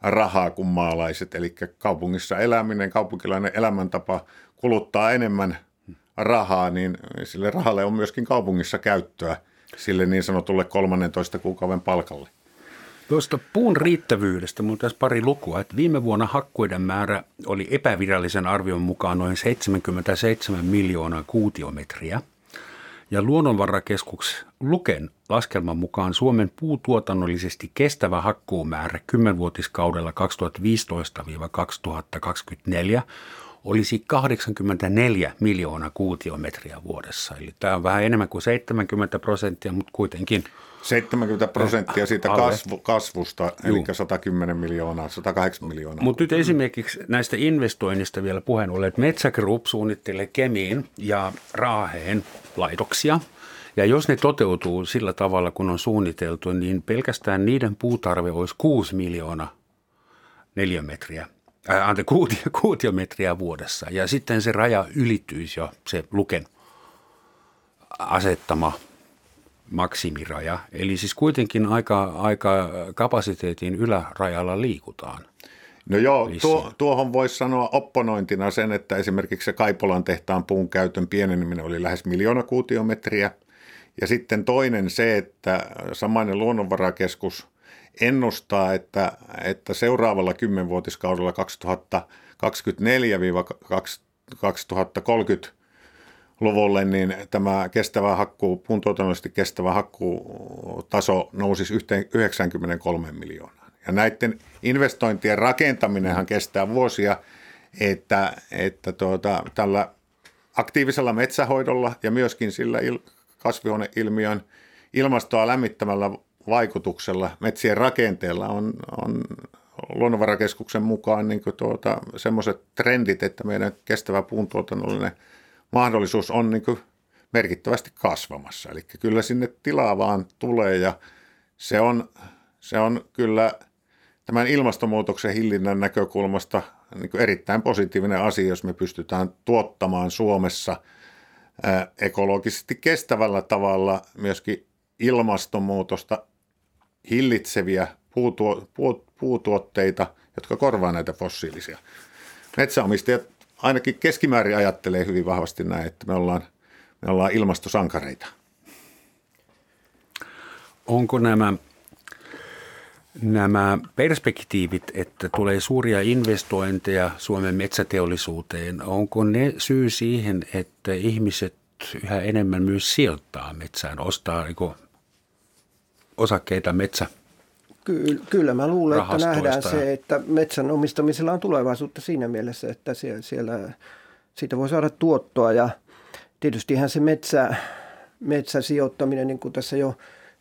rahaa kuin maalaiset. Eli kaupungissa eläminen, kaupunkilainen elämäntapa kuluttaa enemmän rahaa, niin sille rahalle on myöskin kaupungissa käyttöä sille niin sanotulle 13 kuukauden palkalle. Tuosta puun riittävyydestä, mutta tässä pari lukua, että viime vuonna hakkuiden määrä oli epävirallisen arvion mukaan noin 77 miljoonaa kuutiometriä. Ja luonnonvarakeskus Luken laskelman mukaan Suomen puutuotannollisesti kestävä hakkuumäärä 10-vuotiskaudella 2015-2024 olisi 84 miljoonaa kuutiometriä vuodessa. Eli tämä on vähän enemmän kuin 70 prosenttia, mutta kuitenkin. 70 prosenttia siitä kasvu, kasvusta, Juu. eli 110 miljoonaa, 108 miljoonaa. Mutta nyt esimerkiksi näistä investoinnista vielä puheen ollen, että Metsä Group suunnittelee Kemiin ja Raaheen laitoksia. Ja jos ne toteutuu sillä tavalla, kun on suunniteltu, niin pelkästään niiden puutarve olisi 6 miljoonaa neliömetriä ää, ante, kuutio, kuutiometriä vuodessa. Ja sitten se raja ylittyisi jo se luken asettama maksimiraja. Eli siis kuitenkin aika, aika kapasiteetin ylärajalla liikutaan. No joo, tuo, tuohon voisi sanoa opponointina sen, että esimerkiksi se Kaipolan tehtaan puun käytön pieneneminen oli lähes miljoona kuutiometriä. Ja sitten toinen se, että samainen luonnonvarakeskus ennustaa, että, että seuraavalla kymmenvuotiskaudella 2024-2030 luvulle, niin tämä kestävä hakkuu, puuntuotannollisesti kestävä hakkuutaso nousisi 93 miljoonaa. Ja näiden investointien rakentaminenhan kestää vuosia, että, että tuota, tällä aktiivisella metsähoidolla ja myöskin sillä il, kasvihuoneilmiön ilmastoa lämmittämällä vaikutuksella metsien rakenteella on, on luonnonvarakeskuksen mukaan niin tuota, semmoiset trendit, että meidän kestävä puuntuotannollinen mahdollisuus on niin merkittävästi kasvamassa. Eli kyllä sinne tilaa vaan tulee ja se on, se on kyllä tämän ilmastonmuutoksen hillinnän näkökulmasta niin erittäin positiivinen asia, jos me pystytään tuottamaan Suomessa ekologisesti kestävällä tavalla myöskin ilmastonmuutosta hillitseviä puutuo, puu, puutuotteita, jotka korvaa näitä fossiilisia. Metsäomistajat ainakin keskimäärin ajattelee hyvin vahvasti näin, että me ollaan, me ollaan ilmastosankareita. Onko nämä, nämä perspektiivit, että tulee suuria investointeja Suomen metsäteollisuuteen, onko ne syy siihen, että ihmiset yhä enemmän myös sijoittaa metsään, ostaa niin osakkeita metsä Kyllä, kyllä mä luulen, että nähdään se, että metsän omistamisella on tulevaisuutta siinä mielessä, että siellä, siellä siitä voi saada tuottoa ja tietystihän se metsä, metsäsijoittaminen, niin kuin tässä jo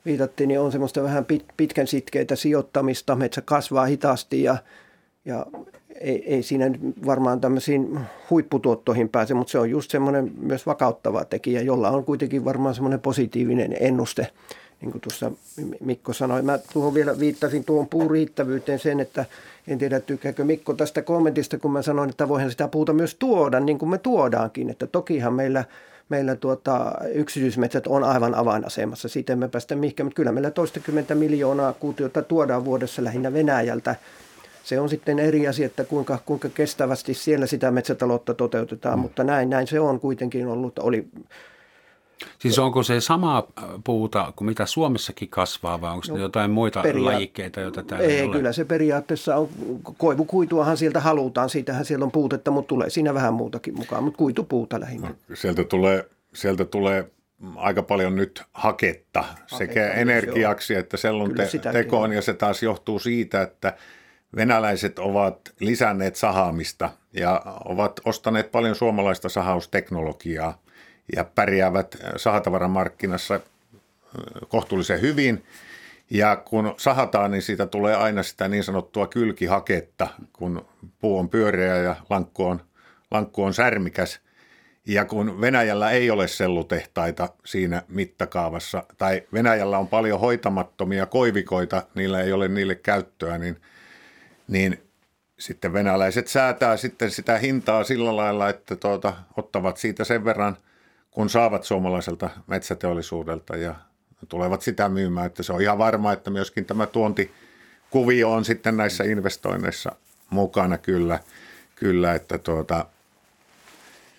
viitattiin, niin on semmoista vähän pit, pitkän sitkeitä sijoittamista. Metsä kasvaa hitaasti ja, ja ei, ei siinä varmaan tämmöisiin huipputuottoihin pääse, mutta se on just semmoinen myös vakauttava tekijä, jolla on kuitenkin varmaan semmoinen positiivinen ennuste niin kuin tuossa Mikko sanoi. Mä tuohon vielä viittasin tuohon puuriittävyyteen sen, että en tiedä tykkääkö Mikko tästä kommentista, kun mä sanoin, että voihan sitä puuta myös tuoda, niin kuin me tuodaankin. Että tokihan meillä, meillä tuota, yksityismetsät on aivan avainasemassa, siitä me päästä mihinkään, mutta kyllä meillä toistakymmentä miljoonaa kuutiota tuodaan vuodessa lähinnä Venäjältä. Se on sitten eri asia, että kuinka, kuinka kestävästi siellä sitä metsätaloutta toteutetaan, mm. mutta näin, näin se on kuitenkin ollut. Oli Siis onko se sama äh, puuta kuin mitä Suomessakin kasvaa vai onko no, jotain muita peria- lajikkeita, joita täällä ei, ei ole? Kyllä se periaatteessa on, koivukuituahan sieltä halutaan, siitähän siellä on puutetta, mutta tulee siinä vähän muutakin mukaan, mutta kuitupuuta lähinnä. No, sieltä tulee, sieltä tulee aika paljon nyt haketta, haketta sekä energiaksi että sellun te- tekoon, ja se taas johtuu siitä, että venäläiset ovat lisänneet sahaamista ja ovat ostaneet paljon suomalaista sahausteknologiaa – ja pärjäävät sahatavaramarkkinassa kohtuullisen hyvin. Ja kun sahataan, niin siitä tulee aina sitä niin sanottua kylkihaketta, kun puu on pyöreä ja lankku on, lankku on särmikäs. Ja kun Venäjällä ei ole sellutehtaita siinä mittakaavassa, tai Venäjällä on paljon hoitamattomia koivikoita, niillä ei ole niille käyttöä, niin, niin sitten venäläiset säätää sitten sitä hintaa sillä lailla, että tuota, ottavat siitä sen verran – kun saavat suomalaiselta metsäteollisuudelta ja tulevat sitä myymään. Että se on ihan varma, että myöskin tämä tuontikuvio on sitten näissä investoinneissa mukana kyllä, kyllä että tuota,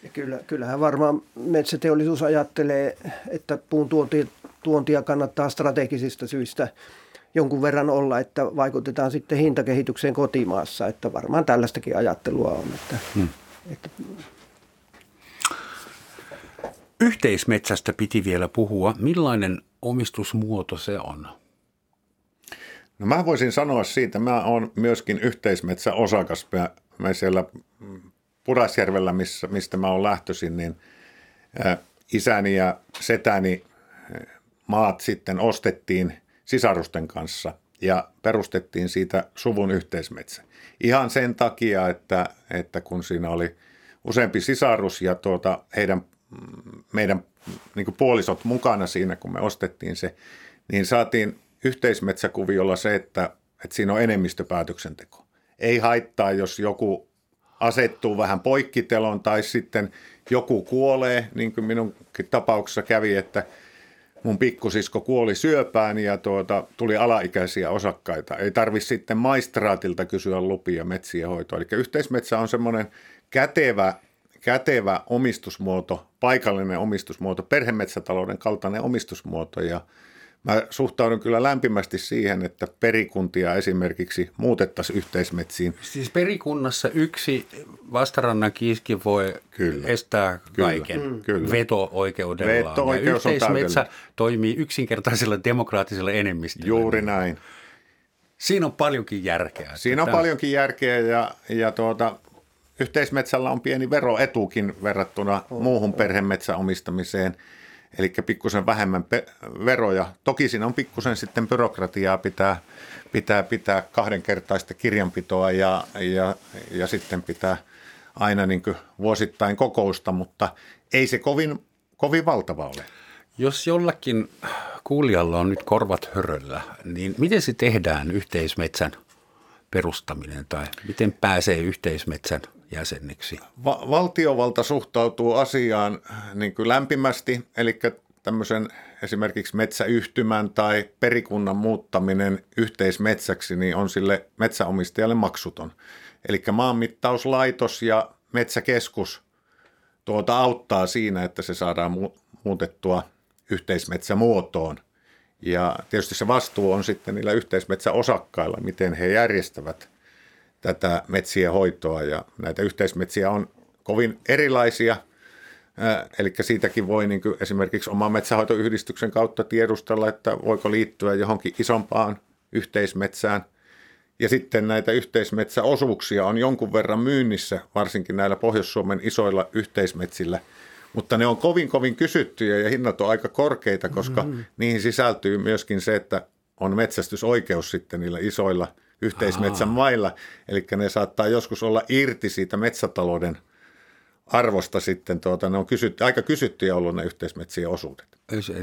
ja kyllä, kyllähän varmaan metsäteollisuus ajattelee, että puun tuontia, tuontia kannattaa strategisista syistä jonkun verran olla, että vaikutetaan sitten hintakehitykseen kotimaassa. Että varmaan tällaistakin ajattelua on. Että, hmm. että Yhteismetsästä piti vielä puhua. Millainen omistusmuoto se on? No mä voisin sanoa siitä, mä oon myöskin yhteismetsäosakas. Mä, mä siellä Purasjärvellä, missä, mistä mä oon lähtöisin, niin isäni ja setäni maat sitten ostettiin sisarusten kanssa ja perustettiin siitä suvun yhteismetsä. Ihan sen takia, että, että kun siinä oli useampi sisarus ja tuota, heidän, meidän niin puolisot mukana siinä, kun me ostettiin se, niin saatiin yhteismetsäkuviolla se, että, että siinä on enemmistöpäätöksenteko. Ei haittaa, jos joku asettuu vähän poikkitelon tai sitten joku kuolee, niin kuin minunkin tapauksessa kävi, että mun pikkusisko kuoli syöpään ja tuota, tuli alaikäisiä osakkaita. Ei tarvi sitten maistraatilta kysyä lupia metsien hoitoa. Eli yhteismetsä on semmoinen kätevä, kätevä omistusmuoto, paikallinen omistusmuoto, perhemetsätalouden kaltainen omistusmuoto ja – Mä suhtaudun kyllä lämpimästi siihen, että perikuntia esimerkiksi muutettaisiin yhteismetsiin. Siis perikunnassa yksi vastarannan kiiski voi kyllä. estää kaiken kyllä. Kyllä. veto-oikeudellaan. Veto-oikeus ja yhteismetsä toimii yksinkertaisella demokraattisella enemmistöllä. Juuri näin. Siinä on paljonkin järkeä. Siinä on paljonkin järkeä ja, ja tuota, yhteismetsällä on pieni veroetukin verrattuna oh, muuhun perhemetsäomistamiseen – eli pikkusen vähemmän pe- veroja. Toki siinä on pikkusen sitten byrokratiaa, pitää, pitää, pitää kahdenkertaista kirjanpitoa ja, ja, ja sitten pitää aina niin vuosittain kokousta, mutta ei se kovin, kovin valtava ole. Jos jollakin kuulijalla on nyt korvat höröllä, niin miten se tehdään yhteismetsän perustaminen tai miten pääsee yhteismetsän jäseniksi? Va- valtiovalta suhtautuu asiaan niin kuin lämpimästi, eli tämmöisen esimerkiksi metsäyhtymän tai perikunnan muuttaminen yhteismetsäksi niin on sille metsäomistajalle maksuton. Eli maanmittauslaitos ja metsäkeskus tuota auttaa siinä, että se saadaan mu- muutettua yhteismetsämuotoon. Ja tietysti se vastuu on sitten niillä yhteismetsäosakkailla, miten he järjestävät tätä metsien hoitoa ja näitä yhteismetsiä on kovin erilaisia. Eli siitäkin voi niin kuin esimerkiksi oman metsähoitoyhdistyksen kautta tiedustella, että voiko liittyä johonkin isompaan yhteismetsään. Ja sitten näitä yhteismetsäosuuksia on jonkun verran myynnissä, varsinkin näillä Pohjois-Suomen isoilla yhteismetsillä. Mutta ne on kovin kovin kysyttyjä ja hinnat on aika korkeita, koska mm-hmm. niihin sisältyy myöskin se, että on metsästysoikeus sitten niillä isoilla – yhteismetsän Aha. mailla. Eli ne saattaa joskus olla irti siitä metsätalouden arvosta sitten, tuota, ne on kysytty, aika kysyttyjä ollut ne yhteismetsien osuudet.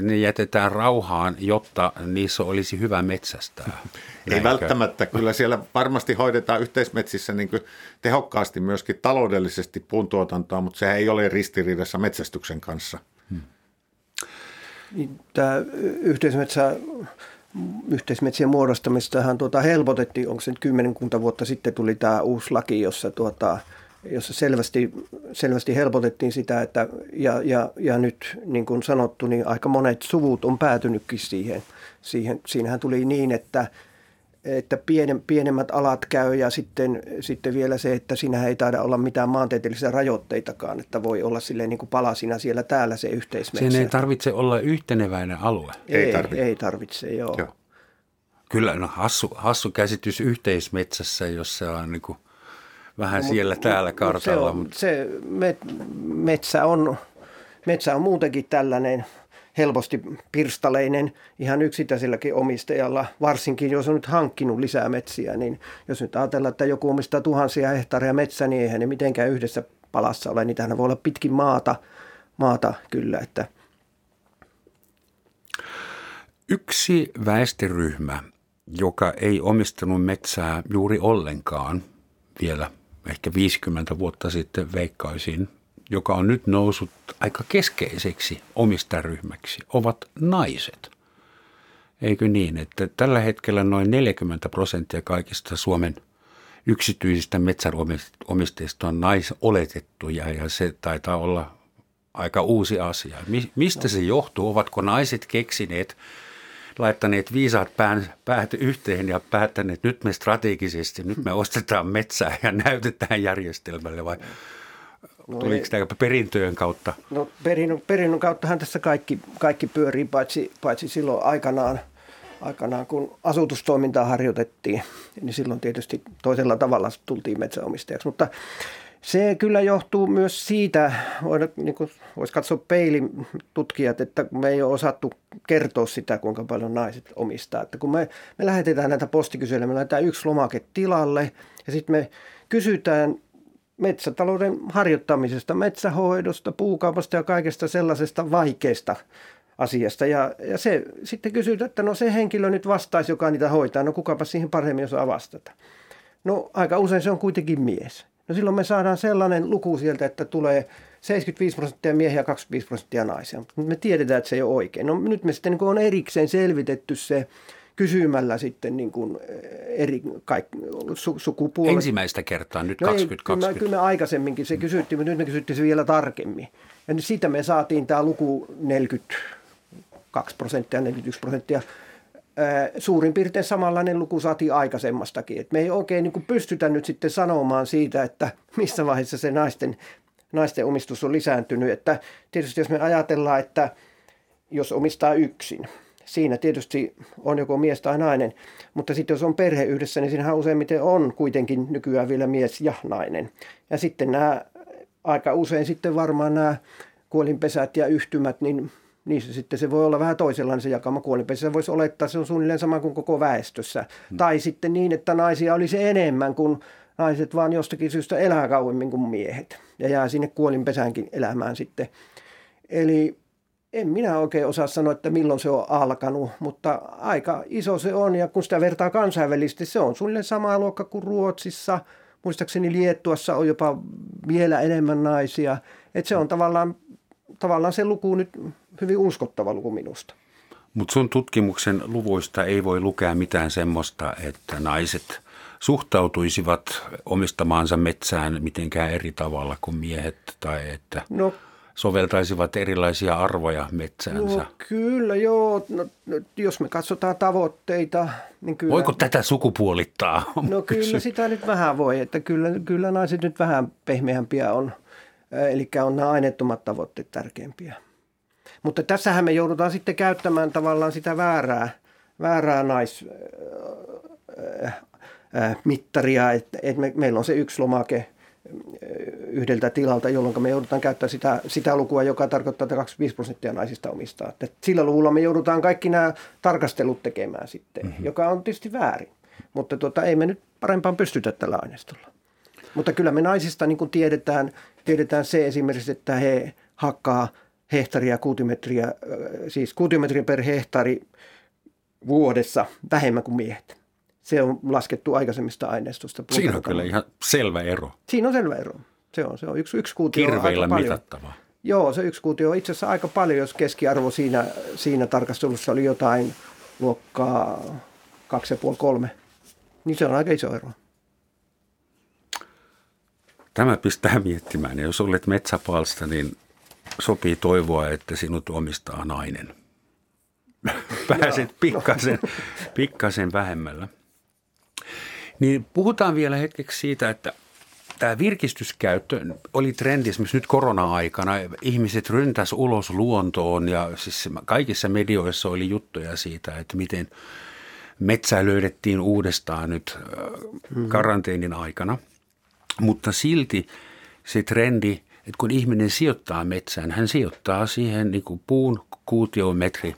Ne jätetään rauhaan, jotta niissä olisi hyvä metsästää. Ei välttämättä, kyllä siellä varmasti hoidetaan yhteismetsissä niin kuin tehokkaasti myöskin taloudellisesti puuntuotantoa, mutta se ei ole ristiriidassa metsästyksen kanssa. Hmm. Niin, tämä yhteismetsä yhteismetsien muodostamistahan tuota helpotettiin, onko se nyt kymmenkunta vuotta sitten tuli tämä uusi laki, jossa, tuota, jossa selvästi, selvästi helpotettiin sitä, että ja, ja, ja nyt niin kuin sanottu, niin aika monet suvut on päätynytkin siihen. siihen. Siinähän tuli niin, että että pienen, pienemmät alat käy ja sitten, sitten vielä se, että siinä ei taida olla mitään maantieteellisiä rajoitteitakaan, että voi olla silleen niin kuin palasina siellä täällä se yhteismetsä. Sen ei tarvitse olla yhteneväinen alue. Ei, ei tarvitse. Ei tarvitse, joo. joo. Kyllä, no hassu, hassu käsitys yhteismetsässä, jos se on niin kuin vähän no, siellä mut, täällä kartalla. Mut se, on, se met, metsä, on, metsä on muutenkin tällainen – helposti pirstaleinen ihan yksittäiselläkin omistajalla, varsinkin jos on nyt hankkinut lisää metsiä, niin jos nyt ajatellaan, että joku omistaa tuhansia hehtaareja metsää, niin eihän ne mitenkään yhdessä palassa ole, niitähän voi olla pitkin maata, maata kyllä, että Yksi väestöryhmä, joka ei omistanut metsää juuri ollenkaan vielä ehkä 50 vuotta sitten veikkaisin, joka on nyt noussut aika keskeiseksi omistaryhmäksi, ovat naiset. Eikö niin, että tällä hetkellä noin 40 prosenttia kaikista Suomen yksityisistä metsäomistajista on naisoletettuja ja se taitaa olla aika uusi asia. Mistä se johtuu? Ovatko naiset keksineet laittaneet viisaat pään, päät yhteen ja päättäneet, että nyt me strategisesti, nyt me ostetaan metsää ja näytetään järjestelmälle vai no tuliko tämä perintöjen kautta? No perinnön, perinnön kauttahan tässä kaikki, kaikki pyörii, paitsi, paitsi silloin aikanaan, aikanaan, kun asutustoimintaa harjoitettiin, niin silloin tietysti toisella tavalla tultiin metsäomistajaksi. Mutta se kyllä johtuu myös siitä, niin kuin voisi katsoa peilin tutkijat, että me ei ole osattu kertoa sitä, kuinka paljon naiset omistaa. Että kun me, me lähetetään näitä postikyselyjä, me lähetetään yksi lomake tilalle ja sitten me kysytään metsätalouden harjoittamisesta, metsähoidosta, puukaupasta ja kaikesta sellaisesta vaikeasta asiasta. Ja, ja se sitten kysytään, että no se henkilö nyt vastaisi, joka niitä hoitaa. No kukapa siihen paremmin osaa vastata. No aika usein se on kuitenkin mies. No silloin me saadaan sellainen luku sieltä, että tulee 75 prosenttia miehiä ja 25 prosenttia naisia. Me tiedetään, että se ei ole oikein. No nyt me sitten niin on erikseen selvitetty se kysymällä sitten niin kuin eh, eri kaikki, su, sukupuolet. Ensimmäistä kertaa nyt no 2020. Ei, kyllä, kyllä me aikaisemminkin se kysyttiin, mutta nyt me kysyttiin se vielä tarkemmin. Ja nyt siitä me saatiin tämä luku 42 prosenttia, 41 prosenttia suurin piirtein samanlainen luku saatiin aikaisemmastakin. Et me ei oikein niin pystytä nyt sitten sanomaan siitä, että missä vaiheessa se naisten, naisten omistus on lisääntynyt. Että tietysti jos me ajatellaan, että jos omistaa yksin, siinä tietysti on joko mies tai nainen, mutta sitten jos on perhe yhdessä, niin siinähän useimmiten on kuitenkin nykyään vielä mies ja nainen. Ja sitten nämä, aika usein sitten varmaan nämä kuolinpesät ja yhtymät, niin niissä sitten se voi olla vähän toisenlainen se jakama kuolinpesä. Se voisi olettaa, että se on suunnilleen sama kuin koko väestössä. Hmm. Tai sitten niin, että naisia olisi enemmän kuin naiset vaan jostakin syystä elää kauemmin kuin miehet. Ja jää sinne kuolinpesäänkin elämään sitten. Eli en minä oikein osaa sanoa, että milloin se on alkanut, mutta aika iso se on. Ja kun sitä vertaa kansainvälisesti, se on suunnilleen sama luokka kuin Ruotsissa. Muistaakseni Liettuassa on jopa vielä enemmän naisia. Että se on tavallaan, tavallaan se luku nyt hyvin uskottava luku minusta. Mutta sun tutkimuksen luvuista ei voi lukea mitään semmoista, että naiset suhtautuisivat omistamaansa metsään mitenkään eri tavalla kuin miehet tai että no, soveltaisivat erilaisia arvoja metsäänsä. No, kyllä, joo. No, no, jos me katsotaan tavoitteita, niin kyllä... Voiko tätä sukupuolittaa? No kyllä sitä nyt vähän voi, että kyllä, kyllä naiset nyt vähän pehmeämpiä on. Eli on nämä aineettomat tavoitteet tärkeimpiä. Mutta tässähän me joudutaan sitten käyttämään tavallaan sitä väärää, väärää nais, äh, äh, mittaria, että, että me, meillä on se yksi lomake yhdeltä tilalta, jolloin me joudutaan käyttämään sitä, sitä lukua, joka tarkoittaa, että 25 prosenttia naisista omistaa. Että sillä luvulla me joudutaan kaikki nämä tarkastelut tekemään sitten, mm-hmm. joka on tietysti väärin. Mutta tuota, ei me nyt parempaan pystytä tällä aineistolla. Mutta kyllä me naisista niin kuin tiedetään, tiedetään se esimerkiksi, että he hakkaa – hehtaaria kuutiometriä, siis kuutiometriä per hehtaari vuodessa vähemmän kuin miehet. Se on laskettu aikaisemmista aineistosta. Siinä on kyllä ihan selvä ero. Siinä on selvä ero. Se on, se on yksi, yksi kuutio Kirveillä aika mitattava. Joo, se yksi kuutio on itse asiassa aika paljon, jos keskiarvo siinä, siinä tarkastelussa oli jotain luokkaa 2,5-3. Niin se on aika iso ero. Tämä pistää miettimään. Ja jos olet metsäpalsta, niin sopii toivoa, että sinut omistaa nainen. Pääset pikkasen, pikkasen vähemmällä. Niin puhutaan vielä hetkeksi siitä, että tämä virkistyskäyttö oli trendi esimerkiksi nyt korona-aikana. Ihmiset ryntäs ulos luontoon ja siis kaikissa medioissa oli juttuja siitä, että miten metsää löydettiin uudestaan nyt mm-hmm. karanteenin aikana. Mutta silti se trendi että kun ihminen sijoittaa metsään, hän sijoittaa siihen niin kuin puun kuutiometri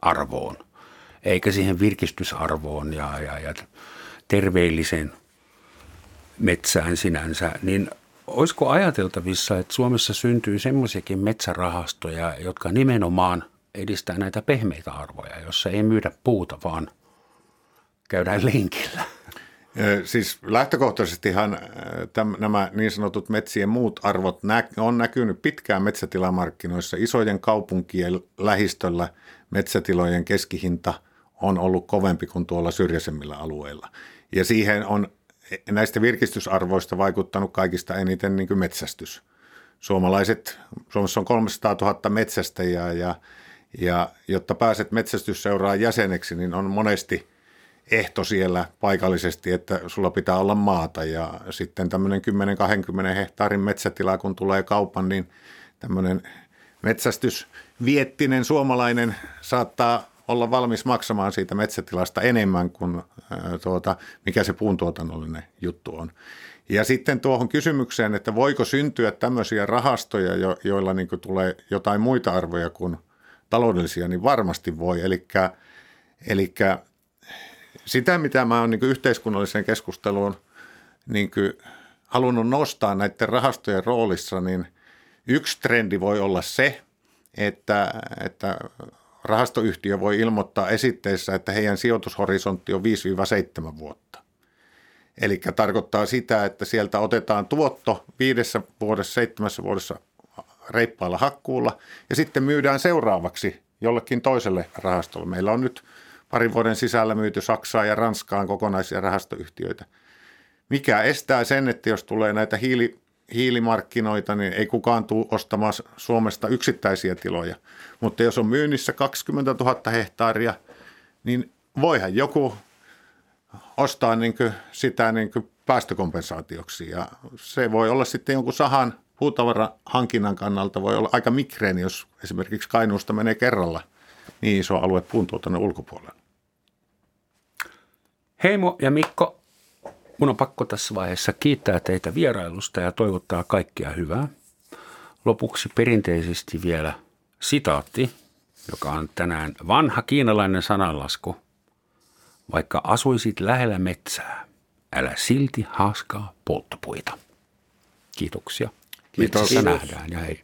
arvoon, eikä siihen virkistysarvoon ja, ja, ja terveellisen metsään sinänsä, niin olisiko ajateltavissa, että Suomessa syntyy semmoisiakin metsärahastoja, jotka nimenomaan edistää näitä pehmeitä arvoja, jossa ei myydä puuta, vaan käydään lenkillä? Siis lähtökohtaisestihan nämä niin sanotut metsien muut arvot on näkynyt pitkään metsätilamarkkinoissa. Isojen kaupunkien lähistöllä metsätilojen keskihinta on ollut kovempi kuin tuolla syrjäisemmillä alueilla. Ja siihen on näistä virkistysarvoista vaikuttanut kaikista eniten niin metsästys. Suomalaiset, Suomessa on 300 000 metsästäjää ja, Ja jotta pääset metsästysseuraan jäseneksi, niin on monesti ehto siellä paikallisesti, että sulla pitää olla maata. Ja sitten tämmöinen 10-20 hehtaarin metsätila, kun tulee kaupan, niin tämmöinen metsästysviettinen suomalainen saattaa olla valmis maksamaan siitä metsätilasta enemmän kuin tuota, mikä se puuntuotannollinen juttu on. Ja sitten tuohon kysymykseen, että voiko syntyä tämmöisiä rahastoja, jo, joilla niin tulee jotain muita arvoja kuin taloudellisia, niin varmasti voi. Eli sitä, mitä mä oon niin yhteiskunnalliseen keskusteluun niin halunnut nostaa näiden rahastojen roolissa, niin yksi trendi voi olla se, että, että rahastoyhtiö voi ilmoittaa esitteissä, että heidän sijoitushorisontti on 5-7 vuotta. Eli tarkoittaa sitä, että sieltä otetaan tuotto viidessä vuodessa, seitsemässä vuodessa reippailla hakkuulla ja sitten myydään seuraavaksi jollekin toiselle rahastolle. Meillä on nyt parin vuoden sisällä myyty Saksaan ja Ranskaan kokonaisia rahastoyhtiöitä. Mikä estää sen, että jos tulee näitä hiili, hiilimarkkinoita, niin ei kukaan tule ostamaan Suomesta yksittäisiä tiloja. Mutta jos on myynnissä 20 000 hehtaaria, niin voihan joku ostaa niin sitä niin päästökompensaatioksi. Ja se voi olla sitten jonkun sahan puutavarahankinnan kannalta voi olla aika mikreeni, jos esimerkiksi Kainuusta menee kerralla niin iso alue puuntuotannon ulkopuolella. Heimo ja Mikko, mun on pakko tässä vaiheessa kiittää teitä vierailusta ja toivottaa kaikkia hyvää. Lopuksi perinteisesti vielä sitaatti, joka on tänään vanha kiinalainen sananlasku. Vaikka asuisit lähellä metsää, älä silti haaskaa polttopuita. Kiitoksia. Kiitos. Metsissä nähdään ja hei.